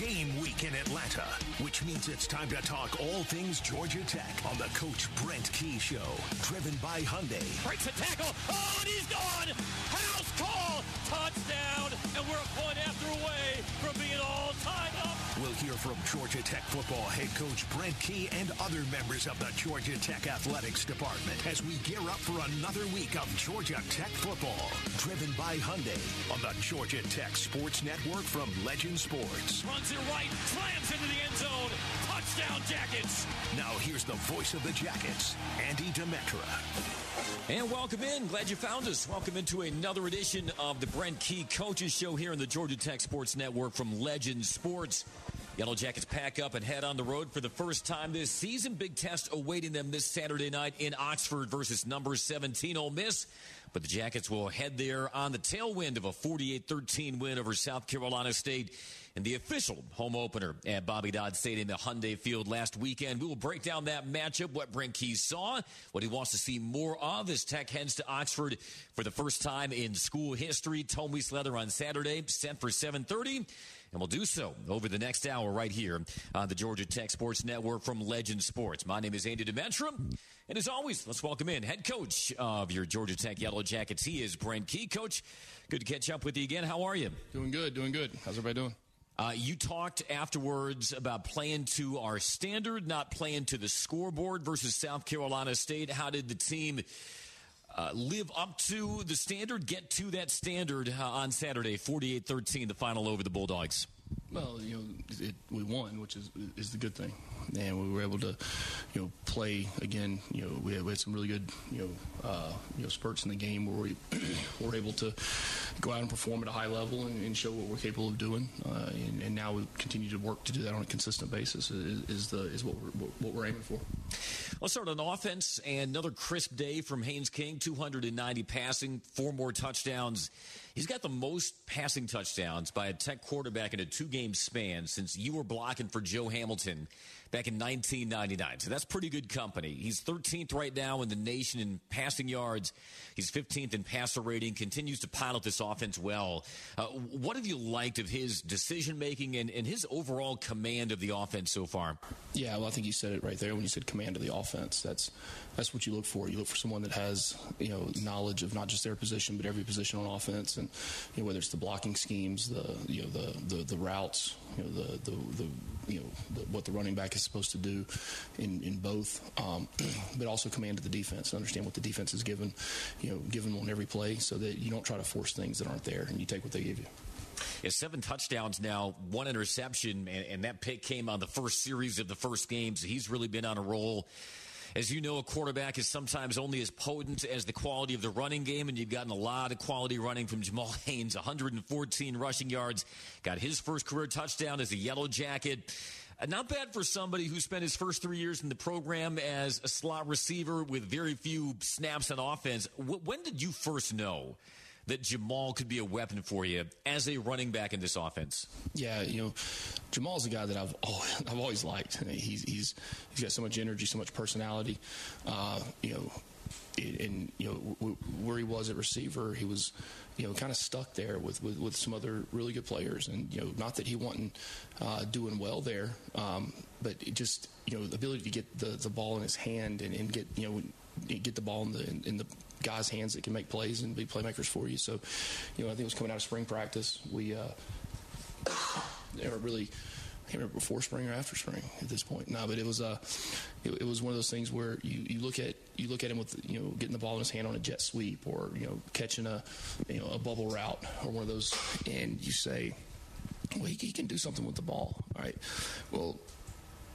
game week in Atlanta, which means it's time to talk all things Georgia Tech on the Coach Brent Key Show, driven by Hyundai. Breaks a tackle. Oh, and he's gone. House call. Touchdown. Hear from Georgia Tech football head coach Brent Key and other members of the Georgia Tech athletics department as we gear up for another week of Georgia Tech football, driven by Hyundai on the Georgia Tech Sports Network from Legend Sports. Runs it right, slams into the end zone. Touchdown, Jackets. Now here's the voice of the Jackets, Andy Demetra. And welcome in. Glad you found us. Welcome into another edition of the Brent Key Coaches Show here on the Georgia Tech Sports Network from Legend Sports. Yellow Jackets pack up and head on the road for the first time this season. Big test awaiting them this Saturday night in Oxford versus number 17 Ole Miss. But the Jackets will head there on the tailwind of a 48-13 win over South Carolina State in the official home opener at Bobby Dodd Stadium at Hyundai Field last weekend. We will break down that matchup, what Brent Key saw, what he wants to see more of as Tech heads to Oxford for the first time in school history. Tone Leather on Saturday, sent for 730 and we'll do so over the next hour right here on the Georgia Tech Sports Network from Legend Sports. My name is Andy Demetra, and as always, let's welcome in head coach of your Georgia Tech Yellow Jackets. He is Brent Key. Coach, good to catch up with you again. How are you? Doing good, doing good. How's everybody doing? Uh, you talked afterwards about playing to our standard, not playing to the scoreboard versus South Carolina State. How did the team uh, live up to the standard, get to that standard uh, on Saturday, 48 13, the final over the Bulldogs? Well, you know, it, we won, which is is the good thing, and we were able to, you know, play again. You know, we had, we had some really good, you know, uh, you know, spurts in the game where we were able to go out and perform at a high level and, and show what we're capable of doing. Uh, and, and, now we continue to work to do that on a consistent basis. Is, is the is what we're what we're aiming for. Let's start on offense and another crisp day from Haynes King. 290 passing, four more touchdowns. He's got the most passing touchdowns by a Tech quarterback in a two-game span since you were blocking for Joe Hamilton back in 1999. So that's pretty good company. He's 13th right now in the nation in passing yards. He's 15th in passer rating. Continues to pilot this offense well. Uh, what have you liked of his decision making and, and his overall command of the offense so far? Yeah, well, I think you said it right there when you said command of the offense. That's that's what you look for. You look for someone that has you know knowledge of not just their position but every position on offense, and you know whether it's the blocking schemes, the you know the the, the routes, you know the the, the you know the, what the running back is supposed to do in in both, um, but also command of the defense and understand what the defense is given, you know, given on every play, so that you don't try to force things that aren't there and you take what they give you. Yeah, seven touchdowns now, one interception, and, and that pick came on the first series of the first game. So he's really been on a roll. As you know, a quarterback is sometimes only as potent as the quality of the running game, and you've gotten a lot of quality running from Jamal Haynes. 114 rushing yards, got his first career touchdown as a Yellow Jacket. Uh, not bad for somebody who spent his first three years in the program as a slot receiver with very few snaps on offense. when did you first know? That Jamal could be a weapon for you as a running back in this offense? Yeah, you know, Jamal's a guy that I've always, I've always liked. He's he's he's got so much energy, so much personality. Uh, you know, and you know where he was at receiver, he was you know kind of stuck there with, with, with some other really good players, and you know not that he wasn't uh, doing well there, um, but just you know the ability to get the, the ball in his hand and, and get you know get the ball in the in, in the guys' hands that can make plays and be playmakers for you. So you know I think it was coming out of spring practice. We uh, really I can't remember before spring or after spring at this point. No, but it was uh, it, it, was one of those things where you, you look at you look at him with you know getting the ball in his hand on a jet sweep or you know catching a you know a bubble route or one of those, and you say, well, he, he can do something with the ball. All right, well,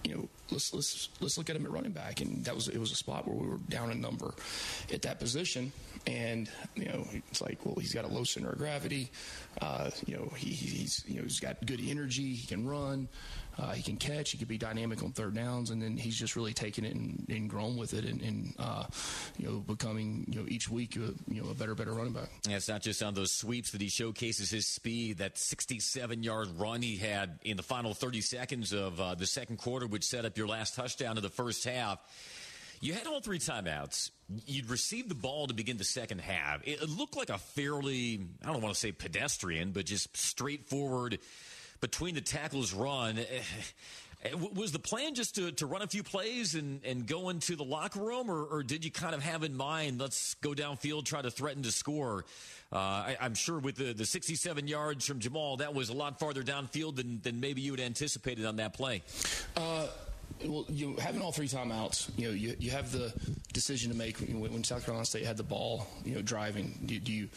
you know, let's let's let's look at him at running back, and that was it was a spot where we were down a number at that position, and you know, it's like, well, he's got a low center of gravity, uh, you know, he, he's you know he's got good energy, he can run, uh, he can catch. He can be dynamic on third downs, and then he's just really taken it and, and grown with it, and, and uh, you know becoming you know each week a, you know a better better running back. It's not just on those sweeps that he showcases his speed. That 67 yard run he had in the final 30 seconds of uh, the second quarter, which set up your last touchdown of the first half. You had all three timeouts. You'd received the ball to begin the second half. It looked like a fairly, I don't want to say pedestrian, but just straightforward between the tackles run. Eh, eh, was the plan just to, to run a few plays and, and go into the locker room, or, or did you kind of have in mind, let's go downfield, try to threaten to score? Uh, I, am sure with the, the 67 yards from Jamal, that was a lot farther downfield than, than maybe you had anticipated on that play. Uh, well, you having all three timeouts, you know, you, you have the decision to make when, when South Carolina State had the ball, you know, driving. Do, do you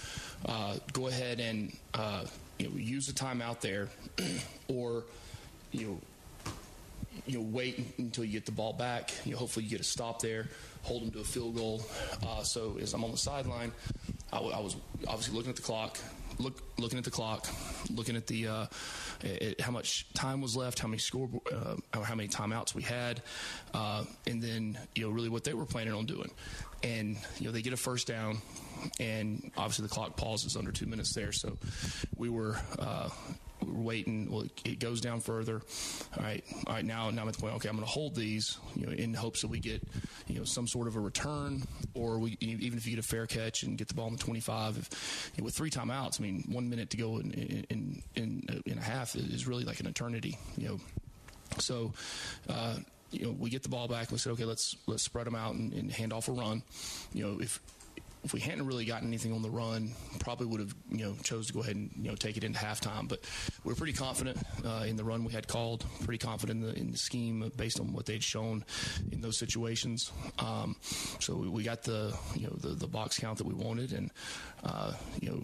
uh, go ahead and uh, you know, use the timeout there, or you know, you know, wait until you get the ball back. You know, hopefully you get a stop there, hold them to a field goal. Uh, so as I'm on the sideline, I, w- I was obviously looking at the clock, look, looking at the clock, looking at the uh, how much time was left, how many score, uh, how many timeouts we had, uh, and then you know really what they were planning on doing. And you know they get a first down, and obviously the clock pauses under two minutes there. So we were uh, we're waiting. Well, it goes down further. All right, all right. Now, now I'm at the point. Okay, I'm going to hold these, you know, in hopes that we get, you know, some sort of a return, or we even if you get a fair catch and get the ball in the 25. If, you know, with three timeouts, I mean, one minute to go in in in, in a half is really like an eternity. You know, so. Uh, you know, we get the ball back. We said, okay, let's let's spread them out and, and hand off a run. You know, if if we hadn't really gotten anything on the run, probably would have you know chose to go ahead and you know take it into halftime. But we are pretty confident uh, in the run we had called. Pretty confident in the, in the scheme based on what they'd shown in those situations. Um, so we, we, got the you know the, the box count that we wanted, and uh, you know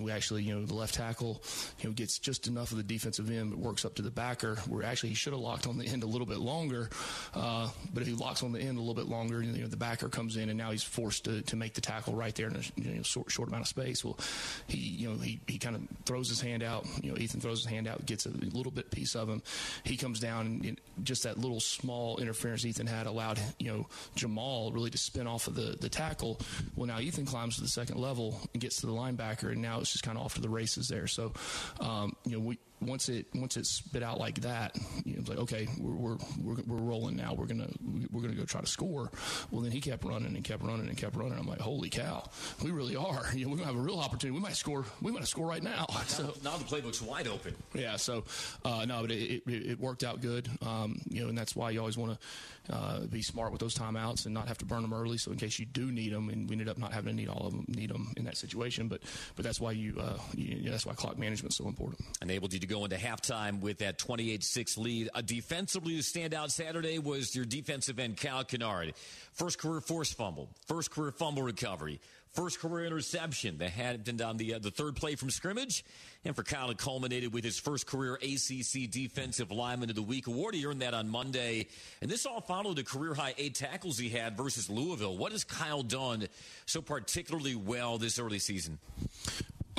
we actually, you know, the left tackle, you know, gets just enough of the defensive end, but works up to the backer. Where actually he should have locked on the end a little bit longer, uh, but if he locks on the end a little bit longer, you know, the backer comes in and now he's forced to, to make the tackle right there in a you know, short, short amount of space. Well, he, you know, he, he kind of throws his hand out. You know, Ethan throws his hand out, gets a little bit piece of him. He comes down and just that little small interference Ethan had allowed you know Jamal really to spin off of the the tackle. Well, now Ethan climbs to the second level and gets to the linebacker, and now it's just kind of off to the races there. So, um, you know, we once it once it's spit out like that, you know, it's like okay, we're, we're we're we're rolling now. We're gonna we're gonna go try to score. Well, then he kept running and kept running and kept running. I'm like, holy cow, we really are. You know, we're gonna have a real opportunity. We might score. We might score right now. now so now the playbook's wide open. Yeah. So uh, no, but it, it, it, worked out good. Um, you know, and that's why you always want to uh, be smart with those timeouts and not have to burn them early. So in case you do need them, and we ended up not having to need all of them, need them in that situation. But but that's why you, uh, you that's why clock management is so important. Enabled you to go into halftime with that 28-6 lead. A defensively standout Saturday was your defensive end Kyle Kennard. First career force fumble, first career fumble recovery, First career interception that happened on the uh, the third play from scrimmage, and for Kyle, it culminated with his first career ACC Defensive Lineman of the Week award. He earned that on Monday, and this all followed a career high eight tackles he had versus Louisville. What has Kyle done so particularly well this early season?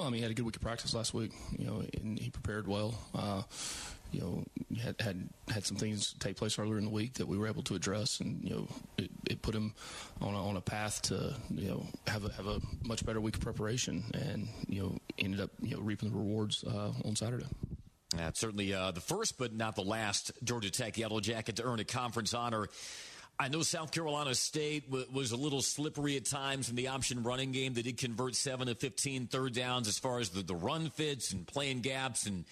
Well, I mean, he had a good week of practice last week, you know, and he prepared well. Uh, you know, had, had had some things take place earlier in the week that we were able to address, and you know, it, it put him on a, on a path to you know have a have a much better week of preparation, and you know, ended up you know reaping the rewards uh, on Saturday. That's certainly uh, the first, but not the last Georgia Tech Yellow Jacket to earn a conference honor. I know South Carolina State w- was a little slippery at times in the option running game. They did convert 7 to 15 third downs as far as the, the run fits and playing gaps and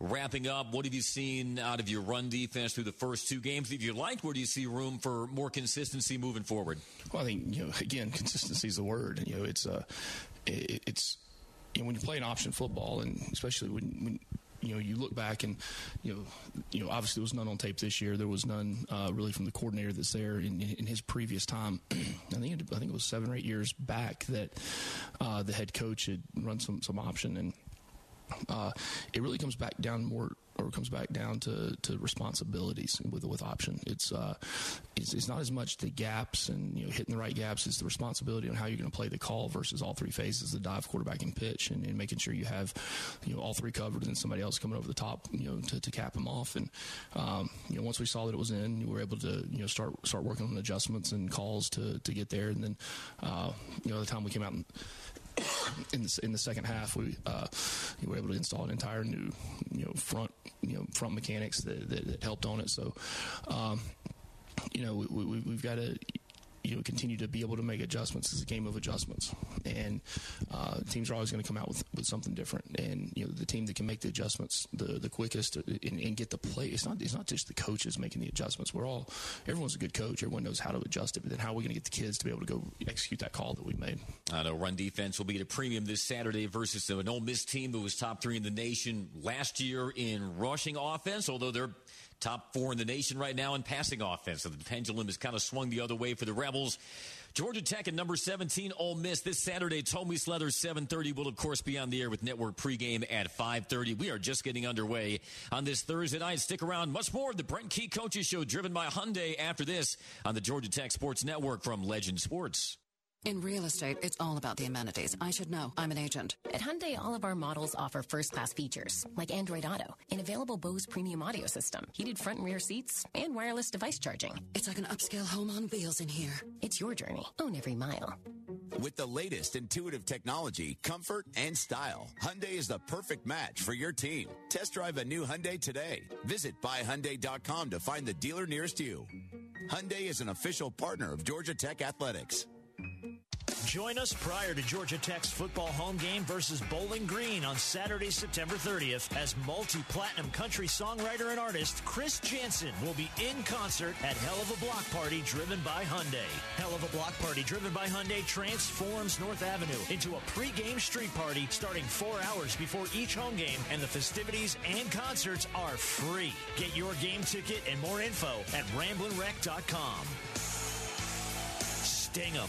wrapping up, what have you seen out of your run defense through the first two games? If you like, where do you see room for more consistency moving forward? Well, I think you know again, consistency is the word. You know, it's uh, it, it's you know when you play an option football, and especially when, when you know, you look back and, you know, you know, obviously there was none on tape this year. There was none uh, really from the coordinator that's there in, in his previous time. I think it, I think it was seven or eight years back that uh, the head coach had run some some option and uh, it really comes back down more or comes back down to, to responsibilities with with option. It's, uh, it's, it's not as much the gaps and you know hitting the right gaps. It's the responsibility on how you're going to play the call versus all three phases: the dive, quarterback, and pitch, and, and, making sure you have you know all three covered, and then somebody else coming over the top, you know, to, to cap them off. And um, you know once we saw that it was in, we were able to you know start start working on adjustments and calls to to get there. And then uh, you know the time we came out and in the, in the second half, we uh, we were able to install an entire new you know front you know front mechanics that, that, that helped on it. So, um, you know, we, we, we've got to you know continue to be able to make adjustments. It's a game of adjustments, and uh, teams are always going to come out with, with something different. And you know the team that can make the adjustments the, the quickest and, and get the play. It's not it's not just the coaches making the adjustments. We're all everyone's a good coach. Everyone knows how to adjust it. But then how are we going to get the kids to be able to go execute that call that we made? I know run defense will be at a premium this Saturday versus an Ole Miss team that was top three in the nation last year in rushing offense. Although they're top four in the nation right now in passing offense. So the pendulum has kind of swung the other way for the Rebels. Georgia Tech and number 17 Ole Miss this Saturday. Tommy Slether 7:30 will of course be on the air with network pregame at 5:30. We are just getting underway on this Thursday night. Stick around. Much more of the Brent Key Coaches Show driven by Hyundai after this on the Georgia Tech Sports Network from Legend Sports. In real estate, it's all about the amenities. I should know. I'm an agent. At Hyundai, all of our models offer first-class features, like Android Auto, an available Bose premium audio system, heated front and rear seats, and wireless device charging. It's like an upscale home on wheels in here. It's your journey. Own every mile. With the latest intuitive technology, comfort, and style, Hyundai is the perfect match for your team. Test drive a new Hyundai today. Visit buyhyundai.com to find the dealer nearest you. Hyundai is an official partner of Georgia Tech Athletics. Join us prior to Georgia Tech's football home game versus Bowling Green on Saturday, September 30th, as multi platinum country songwriter and artist Chris Janson will be in concert at Hell of a Block Party driven by Hyundai. Hell of a Block Party driven by Hyundai transforms North Avenue into a pre-game street party starting four hours before each home game, and the festivities and concerts are free. Get your game ticket and more info at ramblinwreck.com. Sting 'em.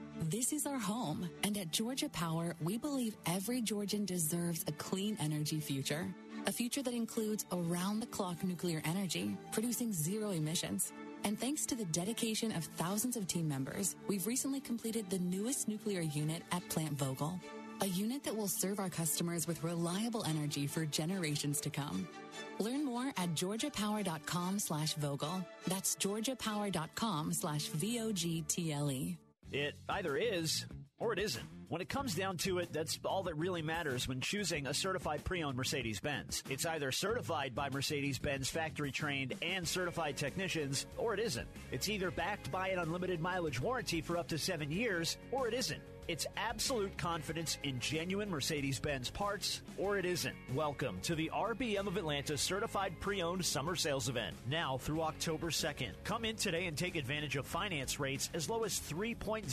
This is our home, and at Georgia Power, we believe every Georgian deserves a clean energy future. A future that includes around the clock nuclear energy, producing zero emissions. And thanks to the dedication of thousands of team members, we've recently completed the newest nuclear unit at Plant Vogtle. A unit that will serve our customers with reliable energy for generations to come. Learn more at georgiapower.com slash Vogtle. That's georgiapower.com slash V-O-G-T-L-E. It either is or it isn't. When it comes down to it, that's all that really matters when choosing a certified pre-owned Mercedes-Benz. It's either certified by Mercedes-Benz factory trained and certified technicians, or it isn't. It's either backed by an unlimited mileage warranty for up to seven years, or it isn't. It's absolute confidence in genuine Mercedes Benz parts, or it isn't. Welcome to the RBM of Atlanta Certified Pre Owned Summer Sales Event, now through October 2nd. Come in today and take advantage of finance rates as low as 3.09%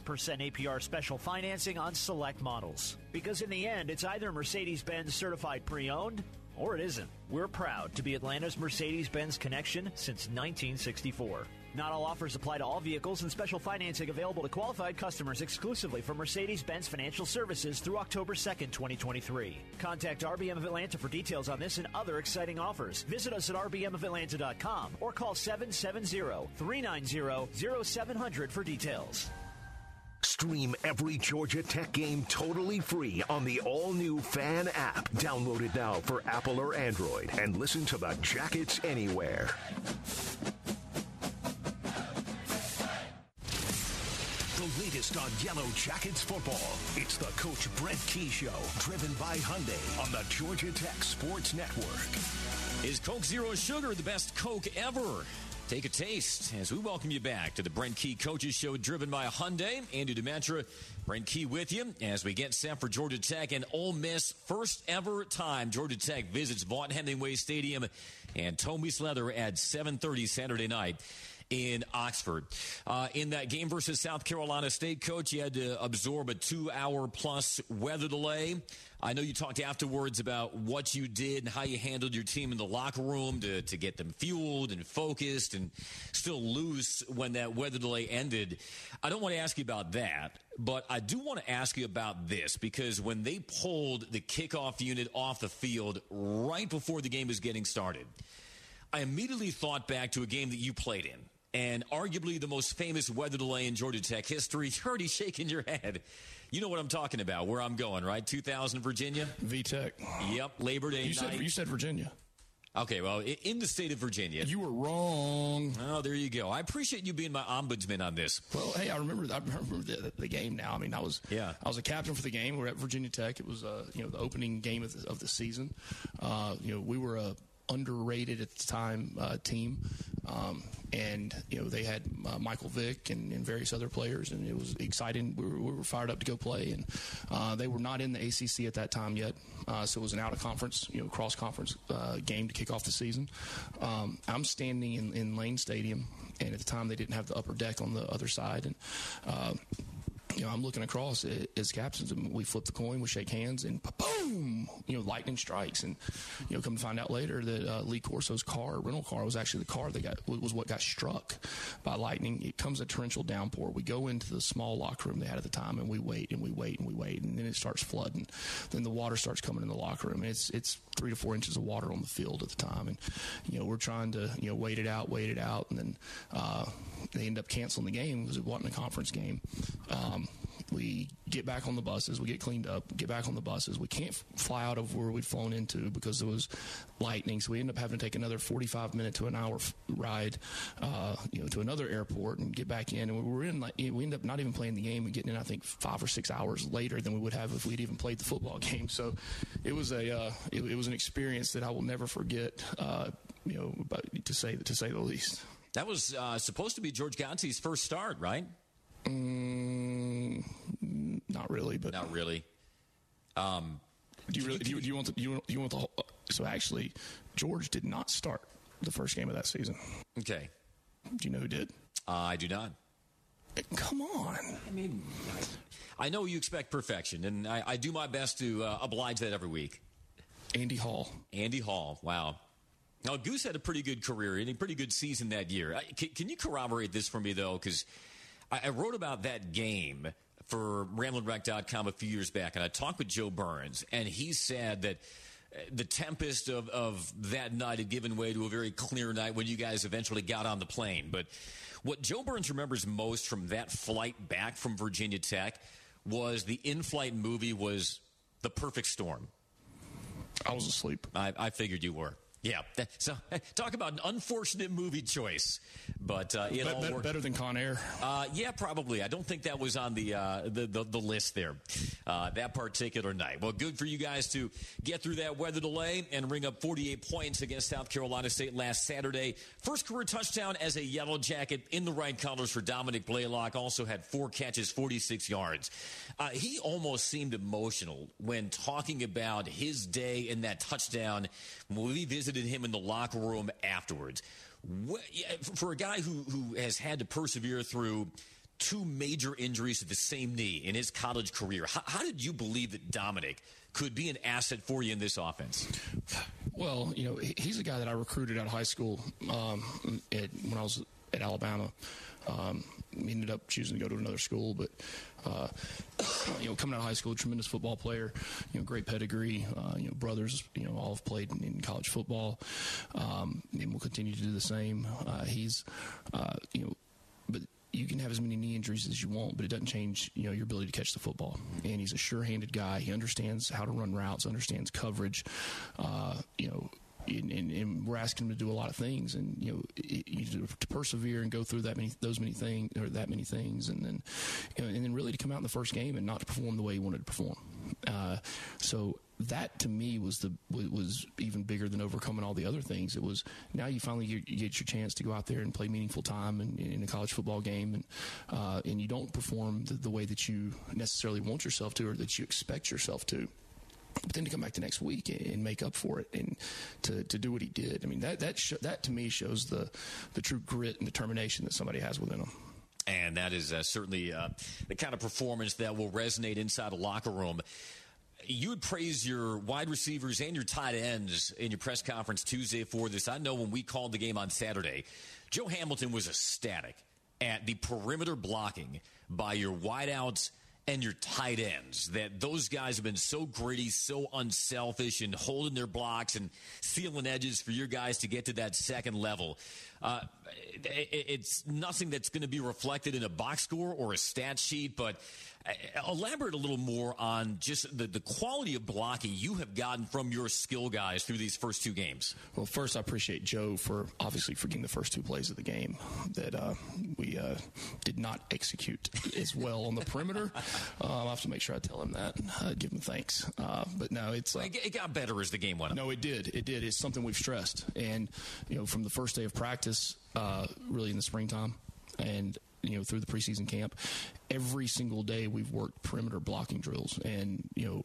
APR special financing on select models. Because in the end, it's either Mercedes Benz Certified Pre Owned or it isn't. We're proud to be Atlanta's Mercedes Benz connection since 1964. Not all offers apply to all vehicles, and special financing available to qualified customers exclusively from Mercedes Benz Financial Services through October 2nd, 2023. Contact RBM of Atlanta for details on this and other exciting offers. Visit us at rbmofatlanta.com or call 770 390 0700 for details. Stream every Georgia Tech game totally free on the all new Fan app. Download it now for Apple or Android and listen to the Jackets anywhere. The latest on Yellow Jackets football. It's the Coach Brent Key Show, driven by Hyundai on the Georgia Tech Sports Network. Is Coke Zero Sugar the best Coke ever? Take a taste as we welcome you back to the Brent Key Coaches Show, driven by Hyundai. Andy Demetra, Brent Key with you as we get set for Georgia Tech and Ole Miss. First ever time Georgia Tech visits Vaught Hemingway Stadium and Tommy Slether at 7:30 Saturday night in Oxford. Uh, in that game versus South Carolina State, coach, you had to absorb a two hour plus weather delay. I know you talked afterwards about what you did and how you handled your team in the locker room to, to get them fueled and focused and still loose when that weather delay ended. I don't want to ask you about that, but I do want to ask you about this because when they pulled the kickoff unit off the field right before the game was getting started, I immediately thought back to a game that you played in and arguably the most famous weather delay in Georgia Tech history. You're already shaking your head. You know what I'm talking about, where I'm going, right? 2000 Virginia? VTech. Yep, Labor Day you night. Said, you said Virginia. Okay, well, in the state of Virginia. You were wrong. Oh, there you go. I appreciate you being my ombudsman on this. Well, hey, I remember I remember the, the game now. I mean, I was yeah. I was a captain for the game. We are at Virginia Tech. It was uh, you know the opening game of the, of the season. Uh, you know, we were a underrated at the time uh, team, um, and you know they had uh, Michael Vick and, and, various other players, and it was exciting. We were, we were fired up to go play, and uh, they were not in the ACC at that time yet, uh, so it was an out of conference, you know, cross conference uh, game to kick off the season. Um, I'm standing in, in Lane Stadium, and at the time they didn't have the upper deck on the other side, and uh, you know, I'm looking across as captains, and we flip the coin, we shake hands, and boom, you know, lightning strikes, and you know, come to find out later that uh, Lee Corso's car, rental car, was actually the car that got was what got struck by lightning. It comes a torrential downpour. We go into the small locker room they had at the time, and we wait and we wait and we wait, and then it starts flooding. Then the water starts coming in the locker room. And it's it's three to four inches of water on the field at the time, and you know, we're trying to you know wait it out, wait it out, and then uh, they end up canceling the game because it wasn't a conference game. Um, we get back on the buses, we get cleaned up, get back on the buses. We can't fly out of where we'd flown into because there was lightning, so we end up having to take another 45 minute to an hour ride, uh, you know, to another airport and get back in. And we were in, like, we end up not even playing the game and getting in, I think, five or six hours later than we would have if we'd even played the football game. So it was a, uh, it, it, was an experience that I will never forget, uh, you know, to say to say the least. That was uh, supposed to be George Godsey's first start, right? Mm, not really, but not really. Um, do you really do you, do you want the, you, you want the whole, so actually George did not start the first game of that season. Okay. Do you know who did? Uh, I do not. Come on. I mean, I know you expect perfection, and I, I do my best to uh, oblige that every week. Andy Hall. Andy Hall. Wow. Now, Goose had a pretty good career and a pretty good season that year. Can, can you corroborate this for me, though? Because I, I wrote about that game for RamblinWreck.com a few years back, and I talked with Joe Burns, and he said that uh, the tempest of, of that night had given way to a very clear night when you guys eventually got on the plane. But what Joe Burns remembers most from that flight back from Virginia Tech was the in-flight movie was The Perfect Storm. I was asleep. I, I figured you were. Yeah. So talk about an unfortunate movie choice, but uh, it Be- all worked. better than Con Air. Uh, yeah, probably. I don't think that was on the uh, the, the, the list there uh, that particular night. Well, good for you guys to get through that weather delay and ring up 48 points against South Carolina State last Saturday. First career touchdown as a Yellow Jacket in the right colors for Dominic Blaylock. Also had four catches, 46 yards. Uh, he almost seemed emotional when talking about his day in that touchdown we visited him in the locker room afterwards. For a guy who, who has had to persevere through two major injuries to the same knee in his college career, how, how did you believe that Dominic could be an asset for you in this offense? Well, you know, he's a guy that I recruited out of high school um, at, when I was at Alabama. Um, ended up choosing to go to another school, but uh, you know, coming out of high school, tremendous football player, you know, great pedigree. Uh, you know, brothers, you know, all have played in, in college football, um, and will continue to do the same. Uh, he's, uh, you know, but you can have as many knee injuries as you want, but it doesn't change, you know, your ability to catch the football. And he's a sure-handed guy. He understands how to run routes, understands coverage. Uh, you know, and, and, and, we're asking him to do a lot of things, and you know, to persevere and go through that many, those many things, or that many things, and then, you and then really to come out in the first game and not to perform the way he wanted to perform. Uh, so that to me was the was even bigger than overcoming all the other things. It was now you finally get, you get your chance to go out there and play meaningful time in, in a college football game, and uh, and you don't perform the, the way that you necessarily want yourself to or that you expect yourself to but then to come back the next week and make up for it and to, to do what he did. I mean, that that sh- that to me shows the the true grit and determination that somebody has within them. And that is uh, certainly uh, the kind of performance that will resonate inside a locker room. You would praise your wide receivers and your tight ends in your press conference Tuesday for this. I know when we called the game on Saturday, Joe Hamilton was ecstatic at the perimeter blocking by your wideouts and your tight ends. That those guys have been so gritty, so unselfish, and holding their blocks and sealing edges for your guys to get to that second level. Uh, it's nothing that's going to be reflected in a box score or a stat sheet, but elaborate a little more on just the, the quality of blocking you have gotten from your skill guys through these first two games. Well, first, I appreciate Joe for obviously forgetting the first two plays of the game that uh, we uh, did not execute as well on the perimeter. Uh, I'll have to make sure I tell him that, uh, give him thanks. Uh, but no, it's it got better as the game went on. No, it did. It did. It's something we've stressed, and you know, from the first day of practice, really in the springtime, and you know through the preseason camp every single day we've worked perimeter blocking drills and you know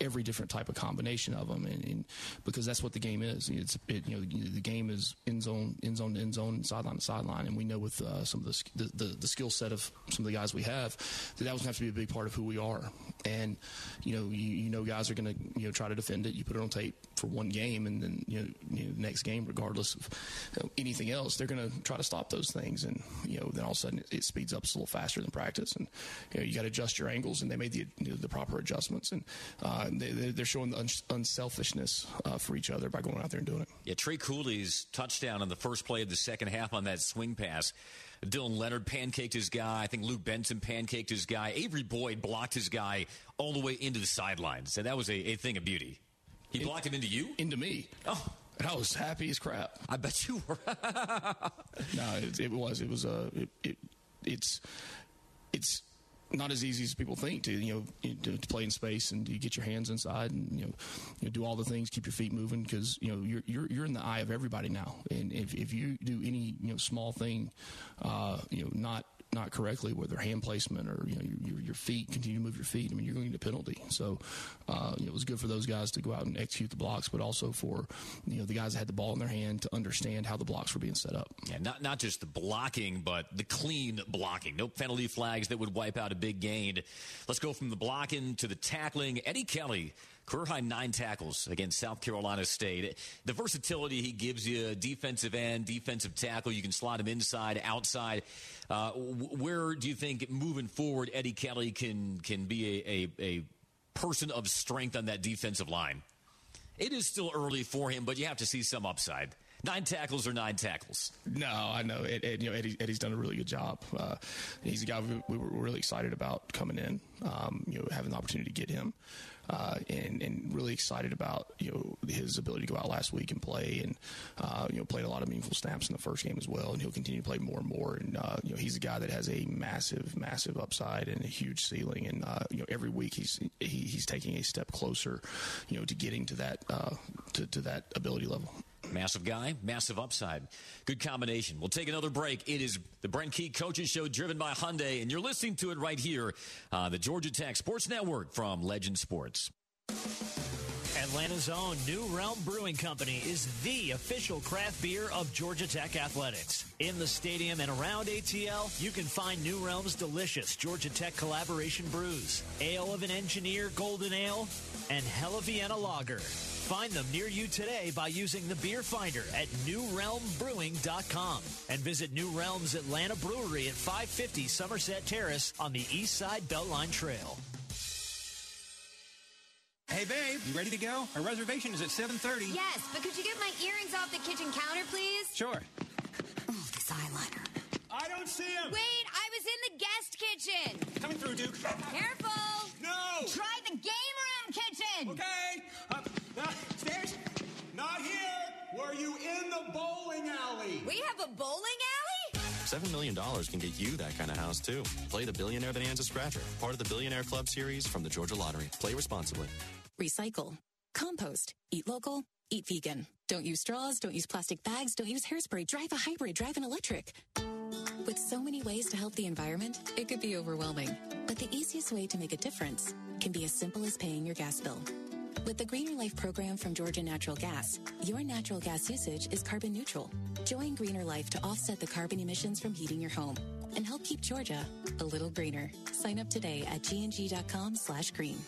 every different type of combination of them, and, and because that's what the game is. It's it, you know the game is end zone, end zone, end zone, sideline to sideline, and we know with uh, some of the the, the, the skill set of some of the guys we have that that was going to have to be a big part of who we are. And you know you, you know guys are going to you know try to defend it. You put it on tape for one game, and then you know, you know next game, regardless of you know, anything else, they're going to try to stop those things, and you know then all of a sudden it, it speeds up a little faster than practice, and you know you got to adjust your angles, and they made the you know, the proper adjustments, and uh, they, they're showing the unselfishness uh, for each other by going out there and doing it. Yeah, Trey Cooley's touchdown on the first play of the second half on that swing pass. Dylan Leonard pancaked his guy. I think Luke Benson pancaked his guy. Avery Boyd blocked his guy all the way into the sidelines. So that was a, a thing of beauty. He blocked him into you? Into me. Oh. And I was happy as crap. I bet you were. no, it, it, was. It was. Uh, it, it, it's. It's not as easy as people think to you know to, to, play in space and you get your hands inside and you know, you know do all the things keep your feet moving because you know you're, you're you're in the eye of everybody now and if, if you do any you know small thing uh, you know not not correctly, whether hand placement or you know your, your feet continue to move your feet. I mean, you're going to get a penalty. So uh, you know, it was good for those guys to go out and execute the blocks, but also for you know the guys that had the ball in their hand to understand how the blocks were being set up. Yeah, not not just the blocking, but the clean blocking. No penalty flags that would wipe out a big gain. Let's go from the blocking to the tackling. Eddie Kelly Career high nine tackles against South Carolina State. The versatility he gives you, defensive end, defensive tackle, you can slot him inside, outside. Uh, where do you think moving forward Eddie Kelly can can be a, a, a person of strength on that defensive line? It is still early for him, but you have to see some upside. Nine tackles or nine tackles? No, I know. Ed, Ed, you know Eddie, Eddie's done a really good job. Uh, he's a guy we, we, were really excited about coming in. Um, you know, having the opportunity to get him uh, and, and really excited about you know his ability to go out last week and play, and uh, you know played a lot of meaningful snaps in the first game as well, and he'll continue to play more and more. And uh, you know he's a guy that has a massive, massive upside and a huge ceiling, and uh, you know every week he's he, he's taking a step closer, you know, to getting to that uh, to, to that ability level. Massive guy, massive upside. Good combination. We'll take another break. It is the Brent Key Coaches Show driven by Hyundai, and you're listening to it right here on the Georgia Tech Sports Network from Legend Sports. Atlanta's own New Realm Brewing Company is the official craft beer of Georgia Tech Athletics. In the stadium and around ATL, you can find New Realm's delicious Georgia Tech collaboration brews, Ale of an Engineer Golden Ale, and Hella Vienna Lager. Find them near you today by using the beer finder at newrealmbrewing.com and visit New Realm's Atlanta Brewery at 550 Somerset Terrace on the East Side Beltline Trail. Hey babe, you ready to go? Our reservation is at 7:30. Yes, but could you get my earrings off the kitchen counter, please? Sure. Oh, this eyeliner. I don't see him. Wait, I was in the guest kitchen. Coming through, Duke. Careful. No. Try the game room kitchen. Okay. Uh, uh, stairs. Not here. Were you in the bowling alley? We have a bowling alley? $7 million can get you that kind of house, too. Play the Billionaire Bonanza Scratcher, part of the Billionaire Club series from the Georgia Lottery. Play responsibly. Recycle. Compost. Eat local. Eat vegan. Don't use straws. Don't use plastic bags. Don't use hairspray. Drive a hybrid. Drive an electric. With so many ways to help the environment, it could be overwhelming. But the easiest way to make a difference can be as simple as paying your gas bill. With the Greener Life program from Georgia Natural Gas, your natural gas usage is carbon neutral. Join Greener Life to offset the carbon emissions from heating your home and help keep Georgia a little greener. Sign up today at gng.com slash green.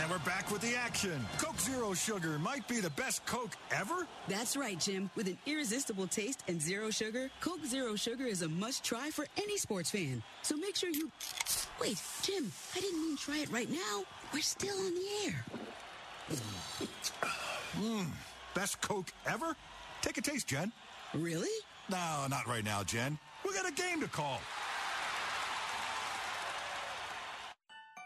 And we're back with the action. Coke Zero Sugar might be the best Coke ever. That's right, Jim. With an irresistible taste and zero sugar, Coke Zero Sugar is a must try for any sports fan. So make sure you. Wait, Jim, I didn't mean try it right now. We're still on the air. Mmm, best Coke ever? Take a taste, Jen. Really? No, not right now, Jen. We got a game to call.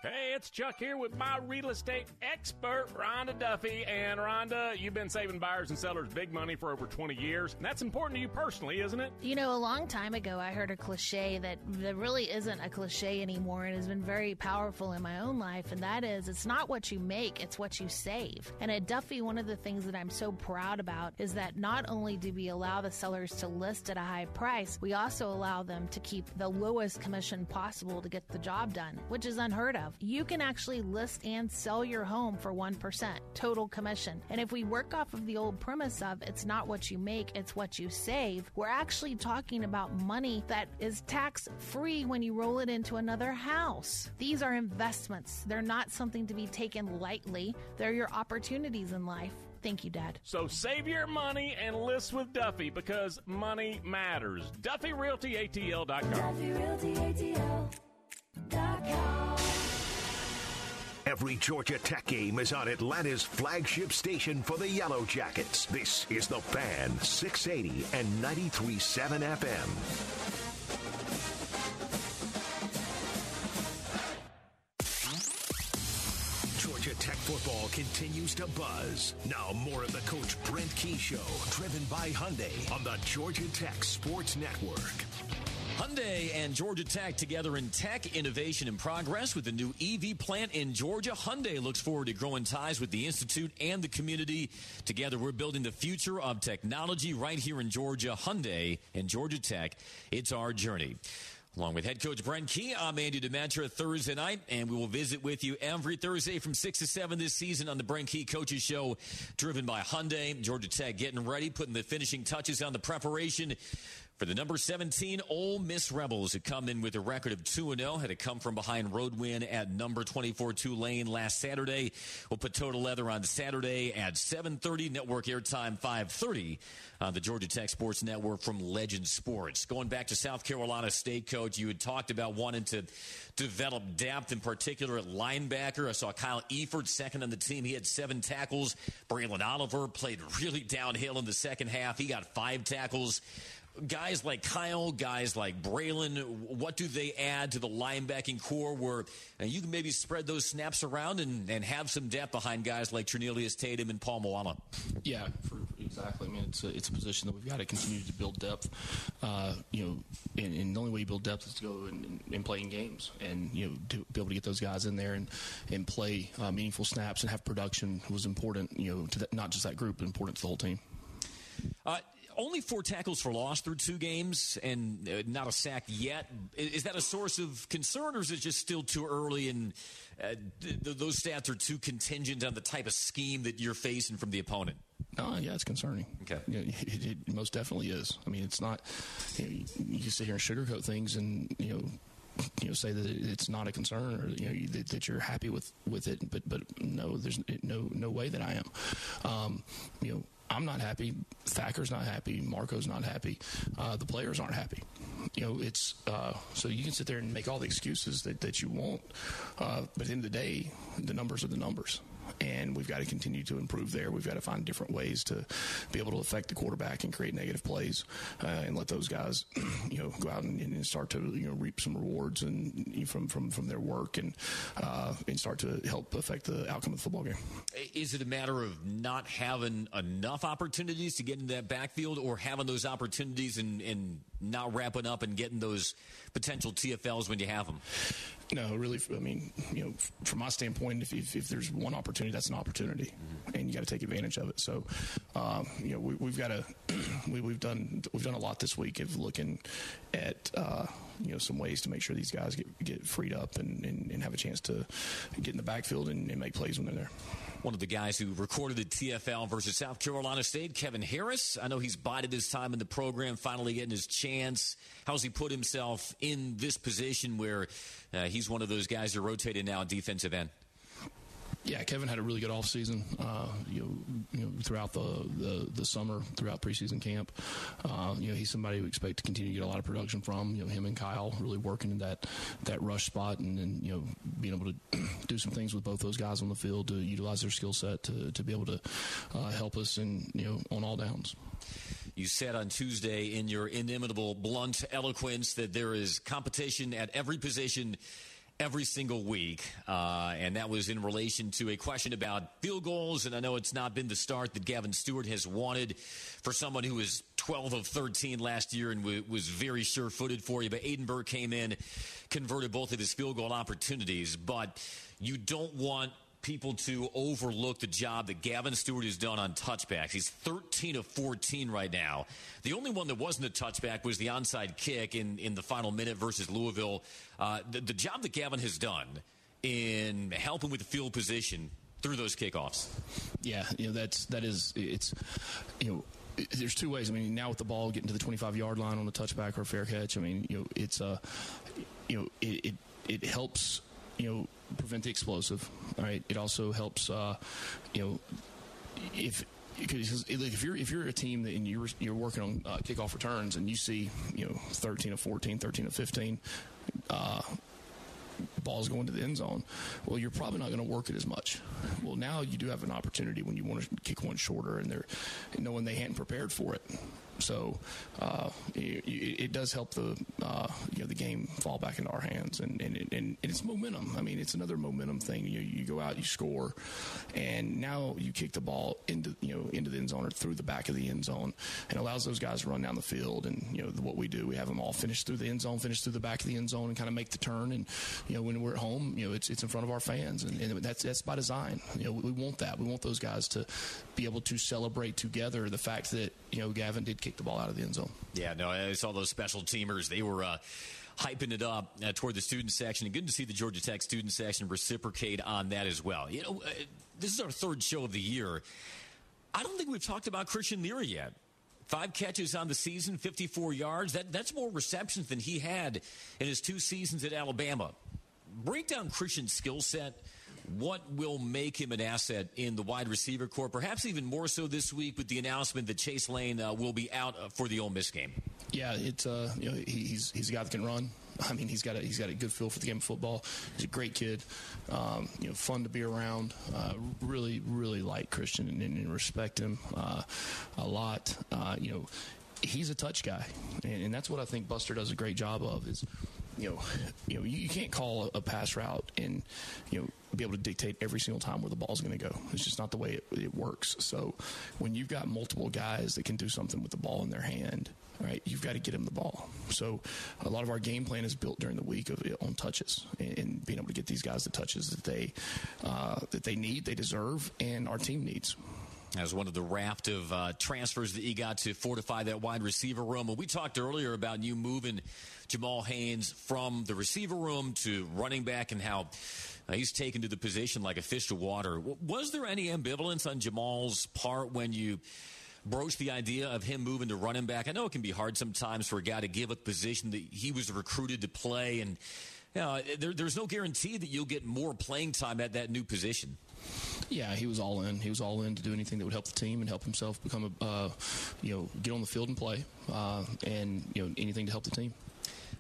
Hey, it's Chuck here with my real estate expert, Rhonda Duffy. And Rhonda, you've been saving buyers and sellers big money for over 20 years. And that's important to you personally, isn't it? You know, a long time ago, I heard a cliche that, that really isn't a cliche anymore and has been very powerful in my own life. And that is, it's not what you make, it's what you save. And at Duffy, one of the things that I'm so proud about is that not only do we allow the sellers to list at a high price, we also allow them to keep the lowest commission possible to get the job done, which is unheard of you can actually list and sell your home for 1% total commission. And if we work off of the old premise of it's not what you make, it's what you save, we're actually talking about money that is tax free when you roll it into another house. These are investments, they're not something to be taken lightly, they're your opportunities in life. Thank you, Dad. So save your money and list with Duffy because money matters. DuffyRealtyATL.com. DuffyRealtyATL.com. Every Georgia Tech game is on Atlanta's flagship station for the Yellow Jackets. This is The Fan, 680 and 93.7 FM. Georgia Tech football continues to buzz. Now more of the Coach Brent Key Show, driven by Hyundai on the Georgia Tech Sports Network. Hyundai and Georgia Tech together in tech, innovation, and progress with the new EV plant in Georgia. Hyundai looks forward to growing ties with the Institute and the community. Together, we're building the future of technology right here in Georgia. Hyundai and Georgia Tech, it's our journey. Along with head coach Brent Key, I'm Andy Demetra Thursday night, and we will visit with you every Thursday from 6 to 7 this season on the Brent Key Coaches Show, driven by Hyundai. Georgia Tech getting ready, putting the finishing touches on the preparation for the number 17 Ole Miss Rebels, who come in with a record of 2-0, had to come from behind road win at number 24 Tulane last Saturday. We'll put total leather on Saturday at 7.30, network airtime 5.30 on the Georgia Tech Sports Network from Legend Sports. Going back to South Carolina State, Coach, you had talked about wanting to develop depth, in particular at linebacker. I saw Kyle Efford second on the team. He had seven tackles. Braelen Oliver played really downhill in the second half. He got five tackles guys like Kyle, guys like Braelen, what do they add to the linebacking core where uh, you can maybe spread those snaps around and, and have some depth behind guys like Trenilyas Tatum and Paul Moala? Yeah, for, exactly. I mean, it's a, it's a position that we've got to continue to build depth. Uh, you know, and, and, the only way you build depth is to go and, and, play in games and, you know, to be able to get those guys in there and, and play uh, meaningful snaps and have production was important, you know, to that, not just that group, but important to the whole team. Uh, only four tackles for loss through two games and uh, not a sack yet. Is that a source of concern, or is it just still too early and uh, th- th- those stats are too contingent on the type of scheme that you're facing from the opponent? Oh, yeah, it's concerning. Okay. Yeah, it, it, most definitely is. I mean, it's not, you, know, you sit here and sugarcoat things and, you know, you know say that it's not a concern or you know that, that, you're happy with with it but but no there's no no way that I am um, you know I'm not happy. Thacker's not happy. Marco's not happy. Uh, the players aren't happy. You know, it's uh, so you can sit there and make all the excuses that, that you want, uh, but at the end of the day, the numbers are the numbers and we've got to continue to improve there. We've got to find different ways to be able to affect the quarterback and create negative plays, uh, and let those guys, you know, go out and, and, start to you know reap some rewards and from from from their work and uh, and start to help affect the outcome of the football game. Is it a matter of not having enough opportunities to get into that backfield, or having those opportunities and, and not wrapping up and getting those potential TFLs when you have them? No, really. I mean, you know, from my standpoint, if, if, if there's one opportunity, that's an opportunity, mm-hmm. and you got to take advantage of it. So, um, you know, we, have got to we, have done we've done a lot this week of looking at uh, you know some ways to make sure these guys get get freed up and, and, and have a chance to get in the backfield and, and make plays when they're there one of the guys who recorded the TFL versus South Carolina State, Kevin Harris. I know he's bided his time in the program, finally getting his chance. How's he put himself in this position where uh, he's one of those guys who rotated now defensive end? Yeah, Kevin had a really good offseason, uh, you know, you know, throughout the, the, the summer, throughout preseason camp. Uh, you know, he's somebody we expect to continue to get a lot of production from. You know, him and Kyle really working in that, that rush spot and, and, you know, being able to do some things with both those guys on the field to utilize their skill set to, to be able to uh, help us and, you know, on all downs. You said on Tuesday in your inimitable, blunt eloquence that there is competition at every position every single week. Uh, and that was in relation to a question about field goals. And I know it's not been the start that Gavin Stewart has wanted for someone who was 12 of 13 last year and w- was very sure footed for you. But Aidan Birr came in, converted both of his field goal opportunities. But you don't want people to overlook the job that Gavin Stewart has done on touchbacks. He's 13 of 14 right now. The only one that wasn't a touchback was the onside kick in, in the final minute versus Louisville. Uh, the, the job that Gavin has done in helping with the field position through those kickoffs. Yeah, you know that's that is it's you know there's two ways. I mean, now with the ball getting to the 25 yard line on a touchback or a fair catch, I mean, you know, it's uh, you know, it it, it helps you know prevent the explosive. All right. It also helps, uh, you know, if because if you're if you're a team that and you're you're working on uh, kickoff returns and you see you know 13 of 14, 13 of 15. Uh, balls going to the end zone, well, you're probably not going to work it as much. Well, now you do have an opportunity when you want to kick one shorter, and they're knowing they hadn't prepared for it. So uh, it, it, does help the uh, you know the game fall back into our hands, and and, and, and it's momentum. I mean, it's another momentum thing. You you go out, you score, and now you kick the ball into you know into the end zone or through the back of the end zone, and allows those guys to run down the field. And you know what we do, we have them all finish through the end zone, finish through the back of the end zone, and kind of make the turn. And you know when we're at home, you know it's it's in front of our fans, and, and that's that's by design. You know we want that. We want those guys to be able to celebrate together the fact that you know Gavin did kick the ball out of the end zone. Yeah, no, I saw those special teamers. They were. Uh, hyping it up uh, toward the student section. And good to see the Georgia Tech student section reciprocate on that as well. You know, uh, this is our third show of the year. I don't think we've talked about Christian Leary yet. Five catches on the season, 54 yards. That, that's more receptions than he had in his two seasons at Alabama. Break down Christian's skill set what will make him an asset in the wide receiver corps, perhaps even more so this week with the announcement that Chase Lane uh, will be out uh, for the Ole Miss game? Yeah, it's uh, you know he's he's a guy that can run. I mean, he's got a, he's got a good feel for the game of football. He's a great kid, um, you know, fun to be around. Uh, really, really like Christian and, and respect him uh, a lot. Uh, you know, he's a touch guy, and, and, that's what I think Buster does a great job of. Is you know, you know, you can't call a, pass route and you know be able to dictate every single time where the ball's going to go. It's just not the way it, it, works. So when you've got multiple guys that can do something with the ball in their hand, right, you've got to get them the ball. So a lot of our game plan is built during the week of on touches and, and being able to get these guys the touches that they uh, that they need, they deserve, and our team needs as one of the raft of uh, transfers that you got to fortify that wide receiver room. And we talked earlier about you moving Jamal Haynes from the receiver room to running back and how uh, he's taken to the position like a fish to water. Was there any ambivalence on Jamal's part when you broached the idea of him moving to running back? I know it can be hard sometimes for a guy to give a position that he was recruited to play, and you know, there, there's no guarantee that you'll get more playing time at that new position. Yeah, he was all in. He was all in to do anything that would help the team and help himself become a, uh, you know, get on the field and play, uh, and you know, anything to help the team.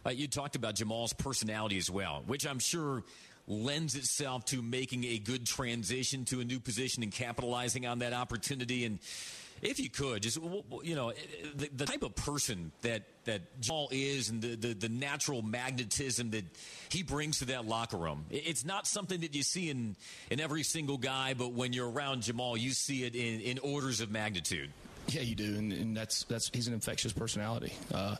Uh, you talked about Jamal's personality as well, which I'm sure lends itself to making a good transition to a new position and capitalizing on that opportunity. And if you could, just you know, the, the type of person that that Jamal is, and the, the, the natural magnetism that he brings to that locker room. It's not something that you see in in every single guy, but when you're around Jamal, you see it in, in orders of magnitude. Yeah, you do, and, and that's that's he's an infectious personality. Uh,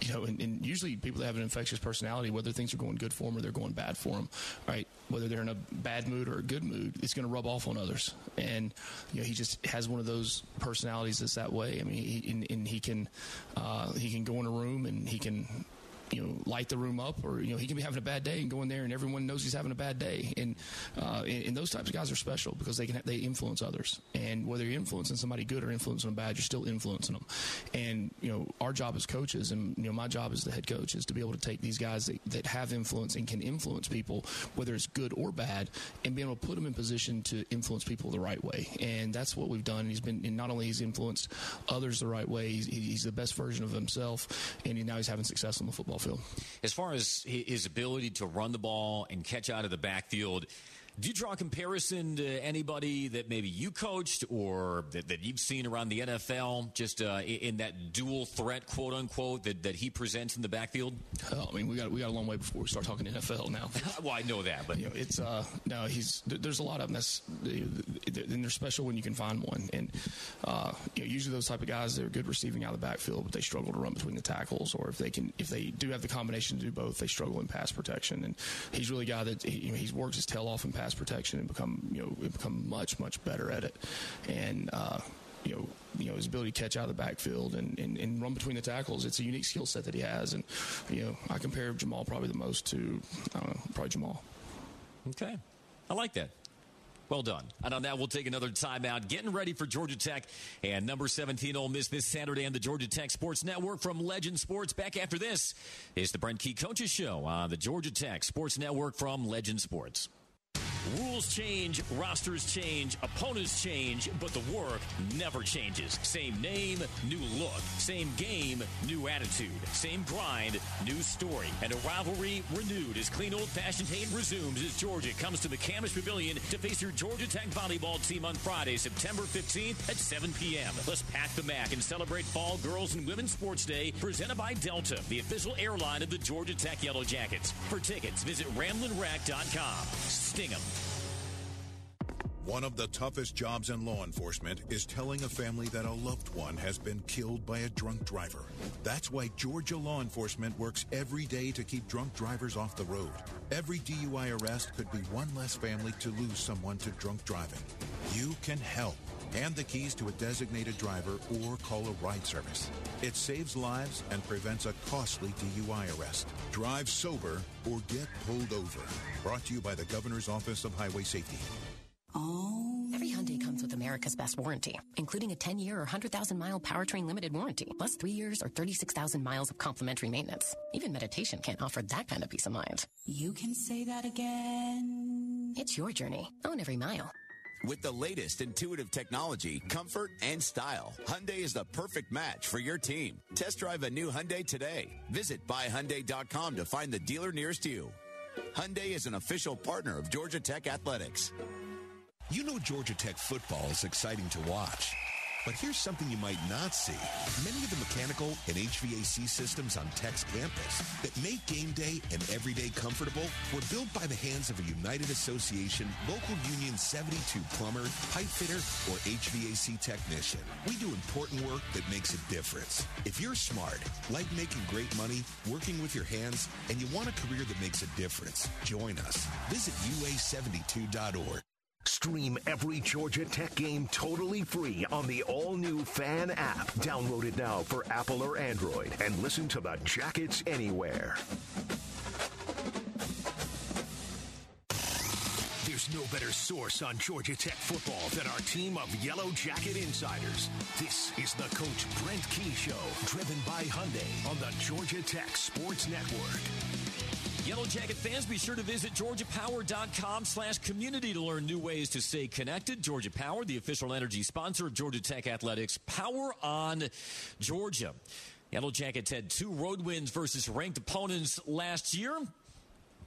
you know, and, and, usually people that have an infectious personality, whether things are going good for them or they're going bad for them, right? Whether they're in a bad mood or a good mood, it's going to rub off on others. And you know, he just has one of those personalities that's that way. I mean, he, and, and he can uh, he can go in a room and he can you know light the room up, or you know he can be having a bad day and go in there and everyone knows he's having a bad day. And uh, and, and those types of guys are special because they can they influence others. And whether you're influencing somebody good or influencing them bad, you're still influencing them. And you know our job as coaches, and you know my job as the head coach is to be able to take these guys that, that have influence and can influence people, whether it's good or bad, and be able to put them in position to influence people the right way. And that's what we've done. He's been and not only he's influenced others the right way, he's, he's the best version of himself, and now he's having success on the football field. As far as his ability to run the ball and catch out of the backfield, do you draw a comparison to anybody that maybe you coached or that, that you've seen around the NFL, just uh, in that dual threat, quote unquote, that, that he presents in the backfield? Oh, I mean, we got we got a long way before we start talking NFL now. well, I know that, but you know, it's uh, no, he's there's a lot of them. That's and they're special when you can find one. And uh, you know, usually those type of guys, they're good receiving out of the backfield, but they struggle to run between the tackles. Or if they can, if they do have the combination to do both, they struggle in pass protection. And he's really a guy that he, you know, he's worked his tail off in pass pass protection and become you know become much much better at it, and uh, you know you know his ability to catch out of the backfield and, and, and run between the tackles. It's a unique skill set that he has, and you know I compare Jamal probably the most to I don't know probably Jamal. Okay, I like that. Well done. And on that, we'll take another timeout. Getting ready for Georgia Tech and number 17 Ole Miss this Saturday on the Georgia Tech Sports Network from Legend Sports. Back after this is the Brent Key Coaches Show on the Georgia Tech Sports Network from Legend Sports. Rules change, rosters change, opponents change, but the work never changes. Same name, new look. Same game, new attitude. Same grind, new story. And a rivalry renewed as clean old fashioned hate resumes as Georgia comes to McCamish Pavilion to face your Georgia Tech volleyball team on Friday, September 15th at 7 p.m. Let's pack the MAC and celebrate Fall Girls and Women's Sports Day presented by Delta, the official airline of the Georgia Tech Yellow Jackets. For tickets, visit RamblinWreck.com. Sting 'em. One of the toughest jobs in law enforcement is telling a family that a loved one has been killed by a drunk driver. That's why Georgia law enforcement works every day to keep drunk drivers off the road. Every DUI arrest could be one less family to lose someone to drunk driving. You can help. Hand the keys to a designated driver or call a ride service. It saves lives and prevents a costly DUI arrest. Drive sober or get pulled over. Brought to you by the Governor's Office of Highway Safety. Oh. Every Hyundai comes with America's best warranty, including a 10-year or 100,000-mile powertrain limited warranty, plus three years or 36,000 miles of complimentary maintenance. Even meditation can't offer that kind of peace of mind. You can say that again. It's your journey. Own every mile. With the latest intuitive technology, comfort, and style, Hyundai is the perfect match for your team. Test drive a new Hyundai today. Visit buyhyundai.com to find the dealer nearest you. Hyundai is an official partner of Georgia Tech Athletics. You know Georgia Tech football is exciting to watch. But here's something you might not see. Many of the mechanical and HVAC systems on Tech's campus that make game day and everyday comfortable were built by the hands of a United Association Local Union 72 plumber, pipe fitter, or HVAC technician. We do important work that makes a difference. If you're smart, like making great money, working with your hands, and you want a career that makes a difference, join us. Visit UA72.org. Stream every Georgia Tech game totally free on the all-new Fan app. Download it now for Apple or Android and listen to the Jackets anywhere. No better source on Georgia Tech football than our team of Yellow Jacket insiders. This is the Coach Brent Key Show, driven by Hyundai on the Georgia Tech Sports Network. Yellow Jacket fans, be sure to visit georgiapower.com slash community to learn new ways to stay connected. Georgia Power, the official energy sponsor of Georgia Tech Athletics. Power on Georgia. Yellow Jackets had two road wins versus ranked opponents last year.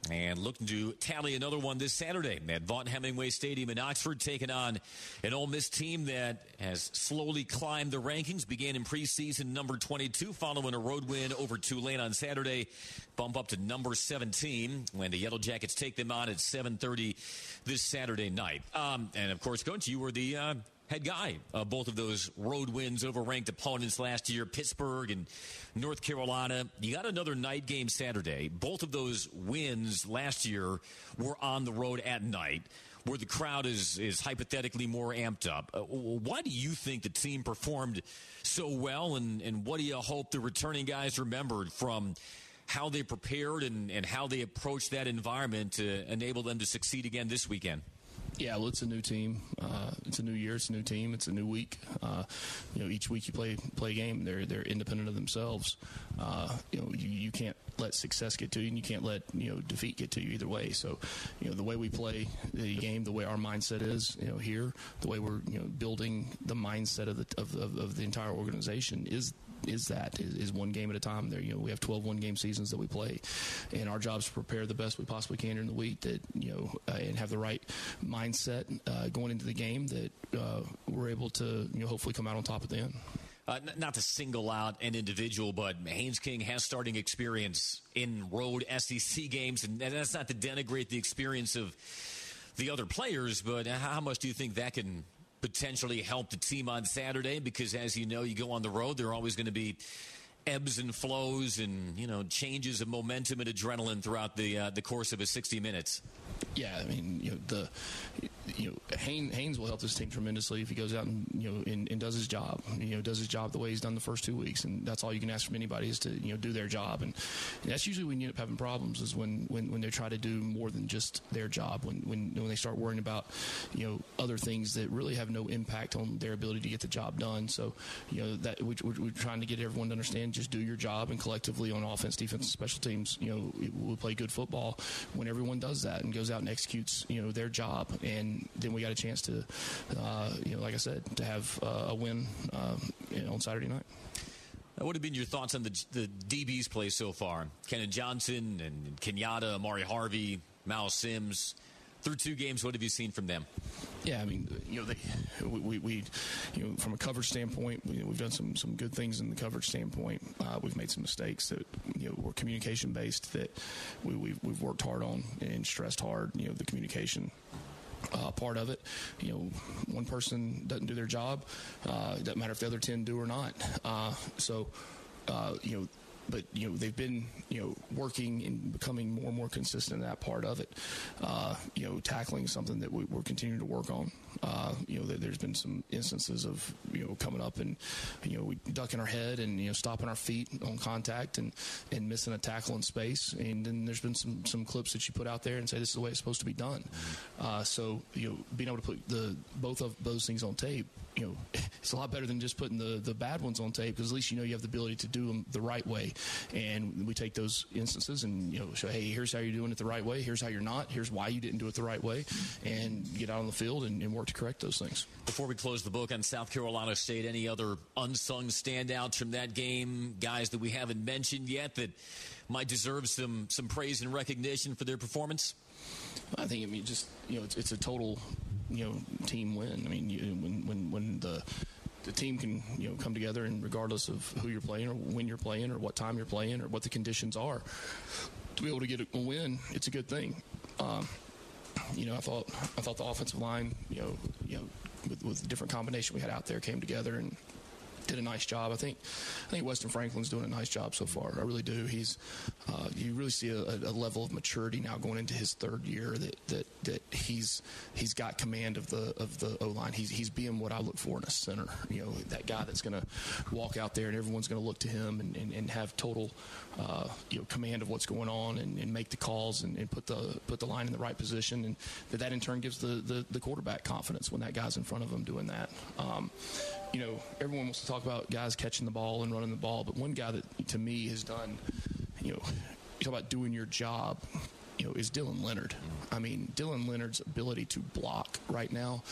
And looking to tally another one this Saturday at Vaught Hemingway Stadium in Oxford, taking on an Ole Miss team that has slowly climbed the rankings. Began in preseason number 22, following a road win over Tulane on Saturday. Bump up to number 17 when the Yellow Jackets take them on at 7:30 this Saturday night. Um, and of course, Coach, you were the uh, head guy of both of those road wins over ranked opponents last year, Pittsburgh and North Carolina. You got another night game Saturday. Both of those wins last year were on the road at night. Where the crowd is is hypothetically more amped up. Uh, why do you think the team performed so well, and, and what do you hope the returning guys remembered from how they prepared and, and how they approached that environment to enable them to succeed again this weekend. Yeah, well, it's a new team. Uh, it's a new year. It's a new team. It's a new week. Uh, you know, each week you play play a game. They're they're independent of themselves. Uh, you know, you, you can't let success get to you, and you can't let you know defeat get to you either way. So, you know, the way we play the game, the way our mindset is, you know, here, the way we're you know building the mindset of the of, of, of the entire organization is is that is, is, one game at a time. There, you know, we have 12 one game seasons that we play, and our job is to prepare the best we possibly can during the week. That you know, uh, and have the right mindset uh, going into the game that uh, we're able to you know hopefully come out on top at the end. Uh, not to single out an individual, but Haynes King has starting experience in road SEC games, and that's not to denigrate the experience of the other players, but how much do you think that can potentially help the team on Saturday because, as you know, you go on the road, there are always going to be ebbs and flows and you know changes of momentum and adrenaline throughout the uh, the course of a 60 minutes. Yeah, I mean, you know, the you know, Haynes, will help this team tremendously if he goes out and you know and, and, does his job. You know, does his job the way he's done the first two weeks, and that's all you can ask from anybody is to you know do their job. And, and that's usually when you end up having problems is when, when, when they try to do more than just their job. When when when they start worrying about you know other things that really have no impact on their ability to get the job done. So you know that we, we're, we're trying to get everyone to understand just do your job, and collectively on offense, defense, special teams, you know, we will play good football when everyone does that and goes out and executes you know their job, and then we got a chance to, uh, you know, like I said, to have uh, a win um, you know, on Saturday night. What have been your thoughts on the, the DB's play so far? Kenan Johnson and Kenyatta, Amari Harvey, Mal Sims. Through two games, what have you seen from them? Yeah, I mean, you know, they, we, we, you know, from a coverage standpoint, we, have done some some good things in the coverage standpoint. Uh, we've made some mistakes that you know were communication based that we, we've, we've worked hard on and stressed hard. You know, the communication uh, part of it. You know, one person doesn't do their job. Uh, it doesn't matter if the other 10 do or not. Uh, so, uh, you know, but you know they've been you know working and becoming more and more consistent in that part of it. Uh, you know, tackling something that we, are continuing to work on. Uh, you know, there's been some instances of you know coming up and you know we ducking our head and you know stopping our feet on contact and and missing a tackle in space. And then there's been some some clips that you put out there and say this is the way it's supposed to be done. Uh, so you know, being able to put the both of those things on tape you know, it's a lot better than just putting the, the bad ones on tape because at least you know you have the ability to do them the right way. And we take those instances and, you know, show, hey, here's how you're doing it the right way. Here's how you're not. Here's why you didn't do it the right way. And get out on the field and, and work to correct those things. Before we close the book on South Carolina State, any other unsung standouts from that game? Guys that we haven't mentioned yet that might deserve some, some praise and recognition for their performance? I think, I mean, just, you know, it's, it's a total you know team win. I mean, you, when when when the the team can you know come together and regardless of who you're playing or when you're playing or what time you're playing or what the conditions are, to be able to get a win, it's a good thing. Um, you know, I thought I thought the offensive line, you know, you know, with, with the different combination we had out there, came together and did a nice job. I think I think Weston Franklin's doing a nice job so far. I really do. He's uh, you really see a, a, level of maturity now going into his third year that that, that he's he's got command of the of the O line. He's he's being what I look for in a center. You know that guy that's going to walk out there and everyone's going to look to him and, and, and have total uh, you know command of what's going on and, and make the calls and, and, put the put the line in the right position and that that in turn gives the, the, the quarterback confidence when that guy's in front of him doing that. Um, you know, everyone wants to talk about guys catching the ball and running the ball, but one guy that to me has done, you know, you talk about doing your job, you know, is Dylan Leonard. I mean, Dylan Leonard's ability to block right now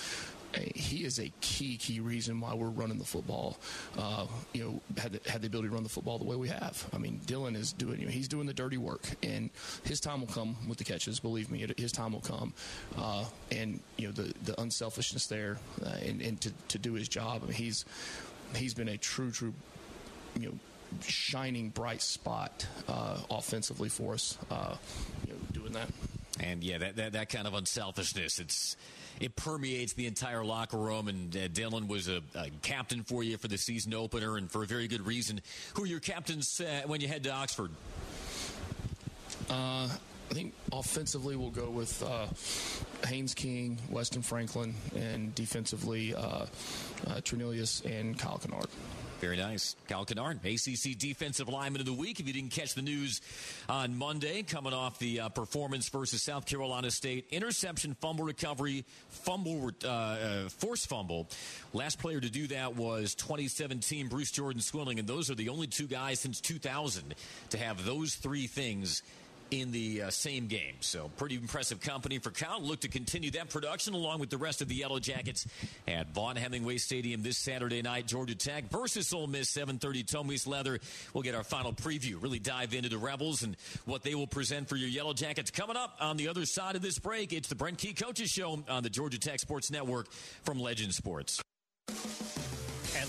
he is a key key reason why we're running the football. Uh, you know, had the, had the ability to run the football the way we have. I mean, Dylan is doing. You know, he's doing the dirty work, and his time will come with the catches. Believe me, his time will come. Uh, and you know, the the unselfishness there, uh, and, and to, to do his job. I mean, he's he's been a true true, you know shining bright spot uh, offensively for us, uh, you know, doing that. And yeah, that, that, that kind of unselfishness, it's it permeates the entire locker room. And uh, Dylan was a, a, captain for you for the season opener, and for a very good reason. Who are your captains uh, when you head to Oxford? Uh, I think offensively we'll go with uh, Haynes King, Weston Franklin, and defensively uh, uh, and Kyle Kennard. Very nice. Kyle Kennard, ACC Defensive Lineman of the Week. If you didn't catch the news on Monday, coming off the uh, performance versus South Carolina State, interception, fumble recovery, fumble, uh, uh, force fumble. Last player to do that was 2017 Bruce Jordan Swilling, and those are the only two guys since 2000 to have those three things in the uh, same game. So pretty impressive company for Kyle. Look to continue that production along with the rest of the Yellow Jackets at Vaught Hemingway Stadium this Saturday night. Georgia Tech versus Ole Miss, 7:30. Tomies Leather. We'll get our final preview. Really dive into the Rebels and what they will present for your Yellow Jackets coming up on the other side of this break. It's the Brent Key Coaches Show on the Georgia Tech Sports Network from Legend Sports.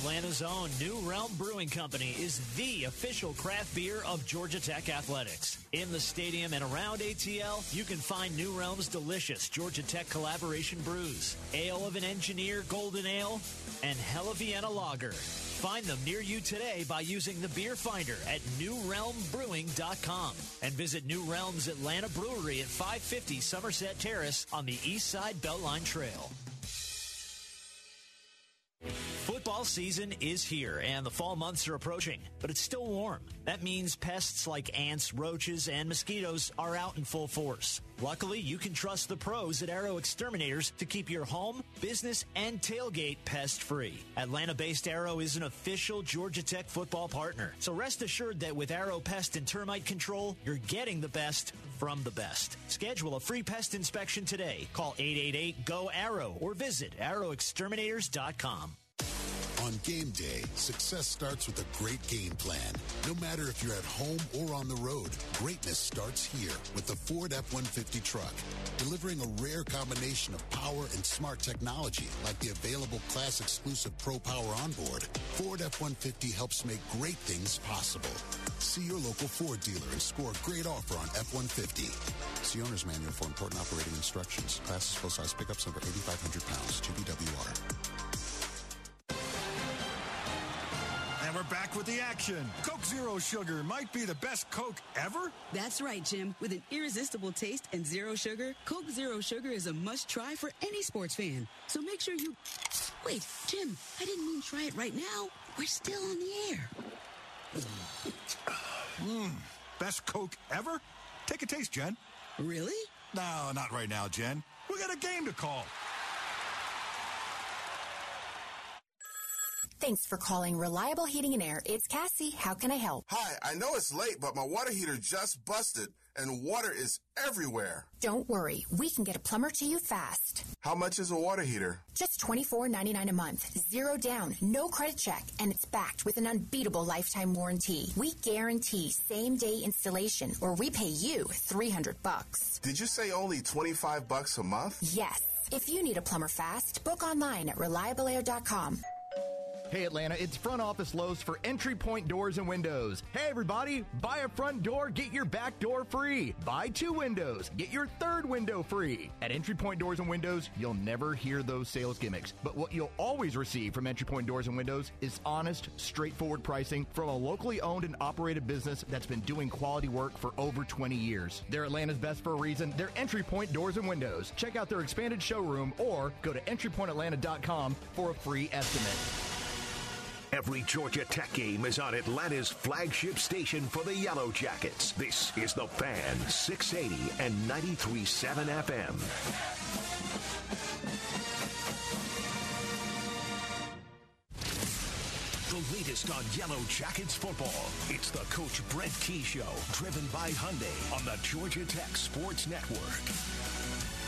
Atlanta's own New Realm Brewing Company is the official craft beer of Georgia Tech Athletics. In the stadium and around ATL, you can find New Realm's delicious Georgia Tech collaboration brews, Ale of an Engineer Golden Ale, and Hella Vienna Lager. Find them near you today by using the beer finder at newrealmbrewing.com and visit New Realm's Atlanta Brewery at 550 Somerset Terrace on the East Side Beltline Trail. Football season is here and the fall months are approaching, but it's still warm. That means pests like ants, roaches, and mosquitoes are out in full force. Luckily, you can trust the pros at Arrow Exterminators to keep your home, business, and tailgate pest free. Atlanta based Arrow is an official Georgia Tech football partner, so rest assured that with Arrow Pest and Termite Control, you're getting the best from the best. Schedule a free pest inspection today. Call 888 GO ARROW or visit arrowexterminators.com. On game day, success starts with a great game plan. No matter if you're at home or on the road, greatness starts here with the Ford F-150 truck, delivering a rare combination of power and smart technology like the available class exclusive Pro Power onboard. Ford F-150 helps make great things possible. See your local Ford dealer and score a great offer on F-150. See owner's manual for important operating instructions. Class is full size pickups over 8,500 pounds. GVWR. Back with the action. Coke Zero Sugar might be the best Coke ever. That's right, Jim. With an irresistible taste and zero sugar, Coke Zero Sugar is a must try for any sports fan. So make sure you. Wait, Jim, I didn't mean try it right now. We're still on the air. Mmm, best Coke ever? Take a taste, Jen. Really? No, not right now, Jen. We got a game to call. Thanks for calling Reliable Heating and Air. It's Cassie. How can I help? Hi, I know it's late, but my water heater just busted and water is everywhere. Don't worry. We can get a plumber to you fast. How much is a water heater? Just $24.99 a month. Zero down. No credit check. And it's backed with an unbeatable lifetime warranty. We guarantee same day installation or we pay you 300 bucks. Did you say only 25 bucks a month? Yes. If you need a plumber fast, book online at reliableair.com. Hey Atlanta, it's front office Lowe's for entry point doors and windows. Hey everybody, buy a front door, get your back door free. Buy two windows, get your third window free. At entry point doors and windows, you'll never hear those sales gimmicks. But what you'll always receive from entry point doors and windows is honest, straightforward pricing from a locally owned and operated business that's been doing quality work for over 20 years. They're Atlanta's best for a reason. They're entry point doors and windows. Check out their expanded showroom or go to entrypointatlanta.com for a free estimate. Every Georgia Tech game is on Atlanta's flagship station for the Yellow Jackets. This is The Fan, 680 and 93.7 FM. The latest on Yellow Jackets football. It's the Coach Brent Key Show, driven by Hyundai on the Georgia Tech Sports Network.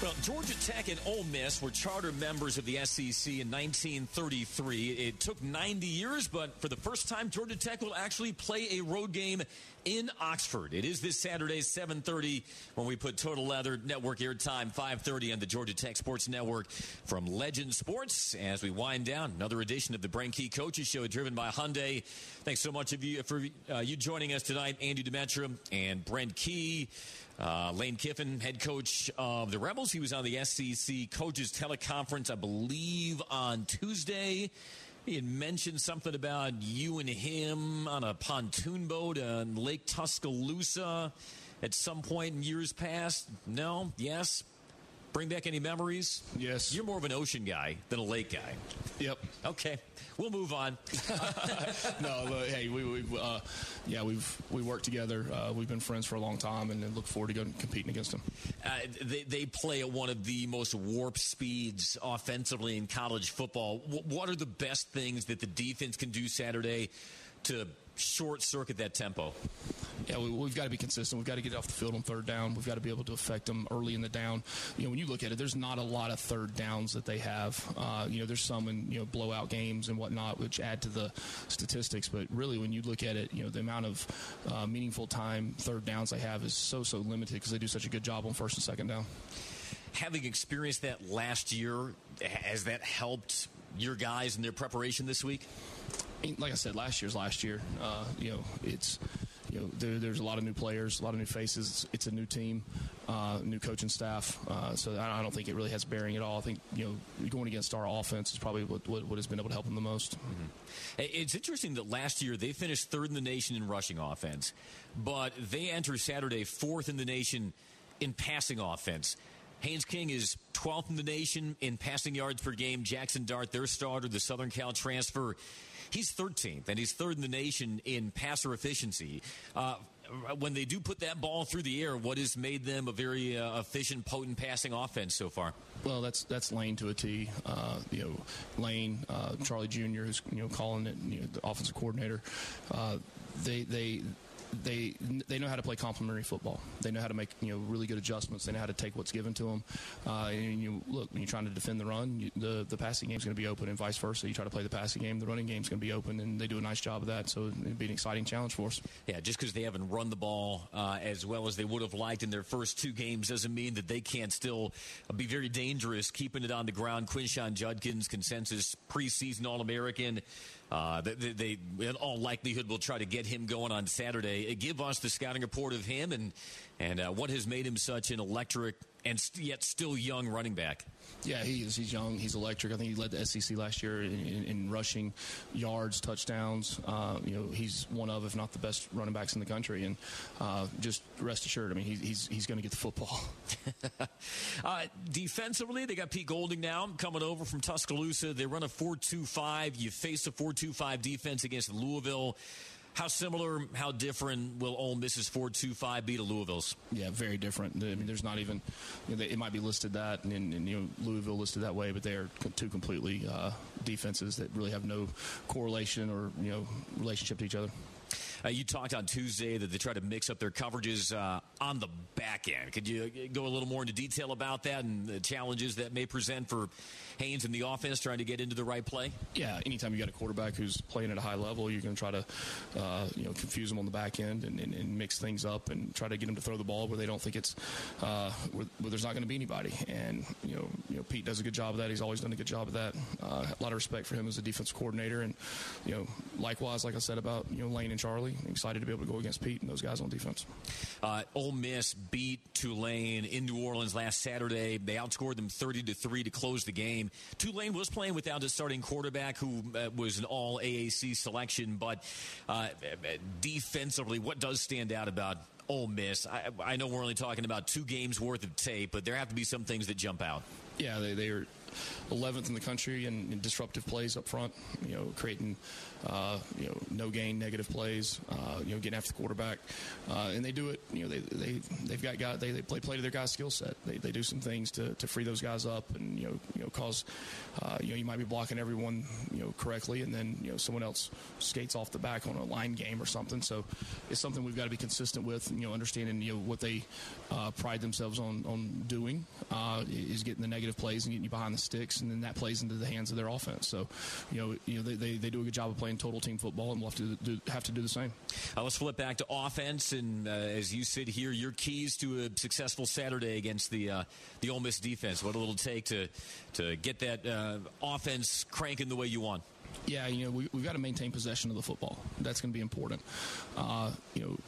Well, Georgia Tech and Ole Miss were charter members of the SEC in 1933. It took 90 years, but for the first time, Georgia Tech will actually play a road game in Oxford. It is this Saturday, 7:30, when we put Total Leather Network airtime 5:30 on the Georgia Tech Sports Network from Legend Sports. As we wind down another edition of the Brent Key Coaches Show, driven by Hyundai. Thanks so much of you for uh, you joining us tonight, Andy Demetra and Brent Key. Uh, Lane Kiffin, head coach of the Rebels. He was on the SEC coaches teleconference, I believe, on Tuesday. He had mentioned something about you and him on a pontoon boat on Lake Tuscaloosa. at some point in years past? No? Yes? Bring back any memories? Yes. You're more of an ocean guy than a lake guy. Yep. Okay. We'll move on. no, look, hey, we, we uh, yeah, we've we worked together. Uh, we've been friends for a long time, and look forward to going competing against them. Uh, they, they play at one of the most warp speeds offensively in college football. W- what are the best things that the defense can do Saturday to short circuit that tempo? Yeah, we, have got to be consistent. We've got to get off the field on third down. We've got to be able to affect them early in the down. You know, when you look at it, there's not a lot of third downs that they have. Uh, you know, there's some in you know blowout games and whatnot, which add to the statistics. But really, when you look at it, you know, the amount of uh, meaningful time third downs they have is so so limited because they do such a good job on first and second down. Having experienced that last year, has that helped your guys in their preparation this week? Like I said, last year's last year. Uh, you know, it's you know, there, there's a lot of new players, a lot of new faces. It's, it's a new team, uh, new coaching staff. Uh, so I, I, don't think it really has bearing at all. I think you know going against our offense is probably what, what, what has been able to help them the most. Mm-hmm. It's interesting that last year they finished third in the nation in rushing offense, but they enter Saturday fourth in the nation in passing offense. Haynes King is 12th in the nation in passing yards per game. Jackson Dart, their starter, the Southern Cal transfer, He's 13th, and he's third in the nation in passer efficiency. Uh, when they do put that ball through the air, what has made them a very uh, efficient, potent passing offense so far? Well, that's that's Lane to a T. Uh, you know, Lane, uh, Charlie Jr., who's you know calling it, you know, the offensive coordinator. Uh, they they they they know how to play complementary football. They know how to make you know really good adjustments. They know how to take what's given to them. Uh, and you look when you're trying to defend the run, you, the the passing game is going to be open, and vice versa. You try to play the passing game, the running game is going to be open, and they do a nice job of that. So it'd be an exciting challenge for us. Yeah, just because they haven't run the ball uh, as well as they would have liked in their first two games doesn't mean that they can't still be very dangerous keeping it on the ground. Quinshon Judkins, consensus preseason All American. Uh, they, they, in all likelihood, will try to get him going on Saturday. Uh, give us the scouting report of him and and uh, what has made him such an electric and st- yet still young running back. Yeah, he is. He's young. He's electric. I think he led the SEC last year in, in, in rushing yards, touchdowns. Uh, you know, he's one of, if not the best running backs in the country. And uh, just rest assured, I mean, he, he's he's going to get the football. uh, defensively, they got Pete Golding now coming over from Tuscaloosa. They run a four-two-five. You face a four-two-five defense against Louisville. How similar, how different will Ole Miss's 425 be to Louisville's? Yeah, very different. I mean, there's not even, you know, it might be listed that, and, and, you know, Louisville listed that way, but they are two completely uh, defenses that really have no correlation or, you know, relationship to each other. Uh, you talked on Tuesday that they try to mix up their coverages uh, on the back end. Could you go a little more into detail about that and the challenges that may present for Haynes and the offense trying to get into the right play? Yeah, anytime you got a quarterback who's playing at a high level, you're going to try to uh, you know confuse them on the back end and, and, and, mix things up and try to get them to throw the ball where they don't think it's uh, where, where, there's not going to be anybody. And you know, you know, Pete does a good job of that. He's always done a good job of that. Uh, a lot of respect for him as a defensive coordinator, and you know, likewise, like I said about you know Lane and Charlie, excited to be able to go against Pete and those guys on defense. Uh, Ole Miss beat Tulane in New Orleans last Saturday. They outscored them 30 to three to close the game. Tulane was playing without a starting quarterback who uh, was an all AAC selection, but uh, defensively, what does stand out about Ole Miss? I, I, know we're only talking about two games worth of tape, but there have to be some things that jump out. Yeah, they, they are 11th in the country in, in disruptive plays up front, you know, creating uh, you know, no gain, negative plays, uh, you know, getting after the quarterback, uh, and they do it. You know, they they they've got guys. They, they play play to their guys' skill set. They, they do some things to, to free those guys up, and you know you know cause uh, you know you might be blocking everyone you know correctly, and then you know someone else skates off the back on a line game or something. So it's something we've got to be consistent with. You know, understanding you know what they uh, pride themselves on on doing uh, is getting the negative plays and getting you behind the sticks, and then that plays into the hands of their offense. So you know you know they, they, they do a good job of playing total team football, and we'll have to do, have to do the same. Uh, let's flip back to offense, and uh, as you sit here, your keys to a successful Saturday against the uh, the Ole Miss defense. What it'll take to to get that uh, offense cranking the way you want. Yeah, you know we, have got to maintain possession of the football. That's going to be important. Uh, you know,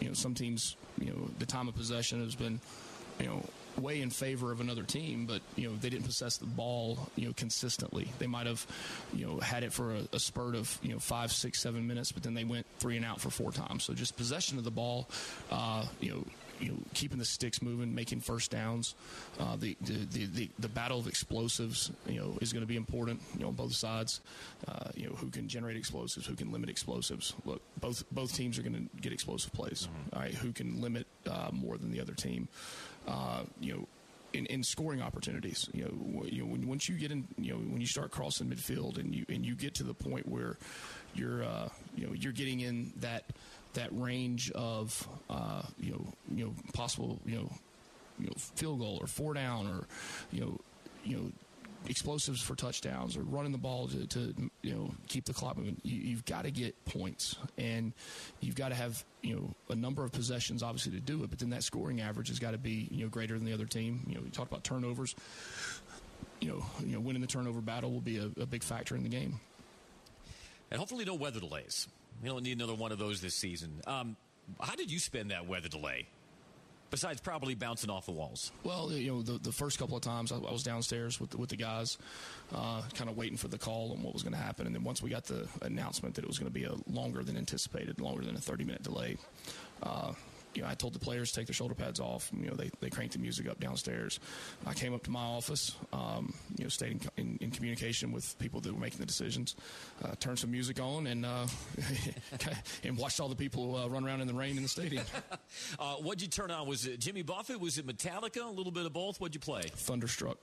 you know some teams, you know, the time of possession has been, you know, way in favor of another team, but you know they didn't possess the ball you know consistently. They might have you know had it for a, a, spurt of you know five, six, seven minutes, but then they went three and out for four times. So just possession of the ball, uh, you know you know, keeping the sticks moving, making first downs. Uh, the, the, the, the, battle of explosives, you know, is going to be important, you know, on both sides. Uh, you know, who can generate explosives, who can limit explosives. Look, both both teams are going to get explosive plays. All right, who can limit uh, more than the other team? Uh, you know, in, in scoring opportunities. You know, you know when, once you get in, you know, when you start crossing midfield and you and you get to the point where you're, uh, you know, you're getting in that that range of, uh, you know, you know, possible, you know, you know, field goal or four down or, you know, you know. Explosives for touchdowns or running the ball to, to you know keep the clock moving. You, you've got to get points, and you've got to have you know a number of possessions obviously to do it. But then that scoring average has got to be you know greater than the other team. You know, we talked about turnovers. You know, you know, winning the turnover battle will be a, a big factor in the game. And hopefully, no weather delays. We don't need another one of those this season. Um, how did you spend that weather delay? Besides probably bouncing off the walls. Well, you know, the, the first couple of times I, I was downstairs with the, with the guys, uh, kind of waiting for the call on what was going to happen, and then once we got the announcement that it was going to be a longer than anticipated, longer than a 30 minute delay. Uh, you know, I told the players to take their shoulder pads off. You know, they, they cranked the music up downstairs. I came up to my office, um, you know, stayed in, in, in, communication with people that were making the decisions, uh, turned some music on, and uh, and watched all the people uh, run around in the rain in the stadium. Uh, what'd you turn on? Was it Jimmy Buffett? Was it Metallica? A little bit of both. What'd you play? Thunderstruck.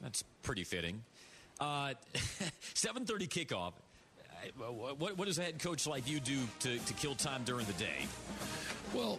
That's pretty fitting. Uh, 7:30 kickoff. What, what does a head coach like you do to, to kill time during the day? Well,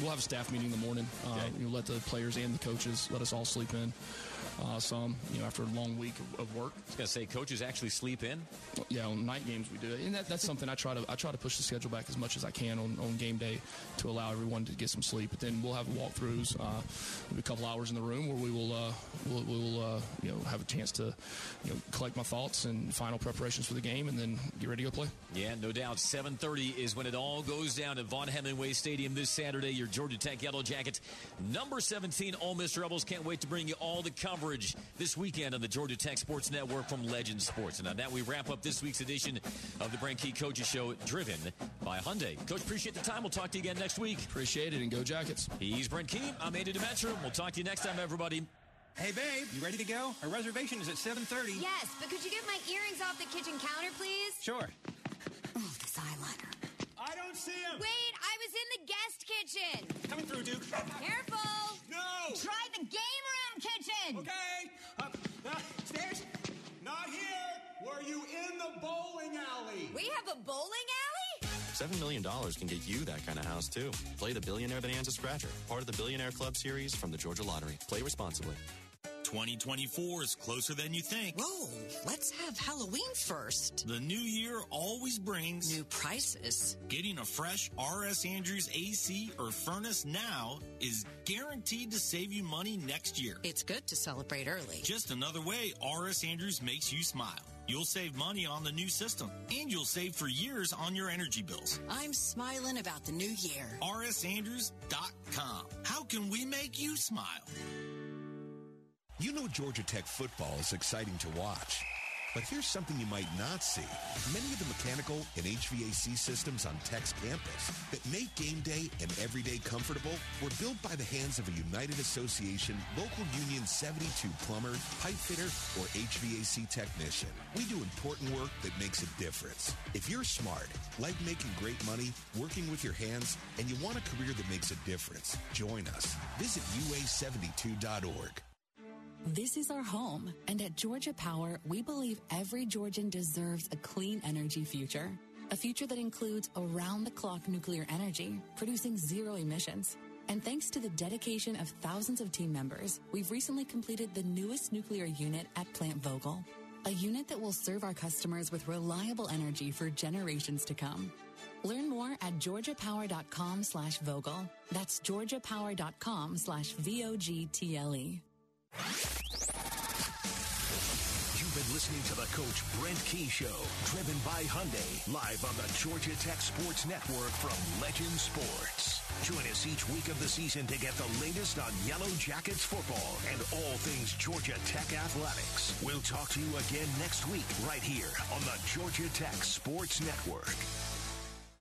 we'll have a staff meeting in the morning. Uh, okay. you know, let the players and the coaches let us all sleep in. Uh, some, you know, after a long week of, of work. I was gonna say, coaches actually sleep in. Yeah, on night games we do it, and that, that's something I try to I try to push the schedule back as much as I can on, on game day to allow everyone to get some sleep. But then we'll have walkthroughs, uh, a couple hours in the room where we will uh, we'll, we'll uh, you know have a chance to you know collect my thoughts and final preparations for the game, and then get ready to go play. Yeah, no doubt. 7:30 is when it all goes down at Vaught Hemingway Stadium this Saturday. Your Georgia Tech Yellow Jackets, number 17 Ole Miss Rebels. Can't wait to bring you all the coverage this weekend on the Georgia Tech Sports Network from Legend Sports. And on that, we wrap up this week's edition of the Brent Key Coaches Show, driven by Hyundai. Coach, appreciate the time. We'll talk to you again next week. Appreciate it, and go Jackets. He's Brent Key. I'm Andy Demetra. We'll talk to you next time, everybody. Hey, babe, you ready to go? Our reservation is at 7.30. Yes, but could you get my earrings off the kitchen counter, please? Sure. Oh, this eyeliner. I don't see him. Wait, I was in the guest kitchen. Coming through, Duke. Careful. No. Try the game room kitchen. Okay. Up, uh, stairs. Not here. Were you in the bowling alley? We have a bowling alley? $7 million can get you that kind of house, too. Play the Billionaire Bonanza Scratcher, part of the Billionaire Club series from the Georgia Lottery. Play responsibly. 2024 is closer than you think. Whoa, let's have Halloween first. The new year always brings new prices. Getting a fresh RS Andrews AC or furnace now is guaranteed to save you money next year. It's good to celebrate early. Just another way RS Andrews makes you smile. You'll save money on the new system, and you'll save for years on your energy bills. I'm smiling about the new year. RSAndrews.com. How can we make you smile? You know Georgia Tech football is exciting to watch. But here's something you might not see. Many of the mechanical and HVAC systems on Tech's campus that make game day and everyday comfortable were built by the hands of a United Association Local Union 72 plumber, pipe fitter, or HVAC technician. We do important work that makes a difference. If you're smart, like making great money, working with your hands, and you want a career that makes a difference, join us. Visit UA72.org. This is our home, and at Georgia Power, we believe every Georgian deserves a clean energy future. A future that includes around the clock nuclear energy, producing zero emissions. And thanks to the dedication of thousands of team members, we've recently completed the newest nuclear unit at Plant Vogtle, a unit that will serve our customers with reliable energy for generations to come. Learn more at georgiapower.com slash Vogtle. That's georgiapower.com slash V-O-G-T-L-E. You've been listening to the Coach Brent Key Show, driven by Hyundai, live on the Georgia Tech Sports Network from Legend Sports. Join us each week of the season to get the latest on Yellow Jackets football and all things Georgia Tech athletics. We'll talk to you again next week, right here on the Georgia Tech Sports Network.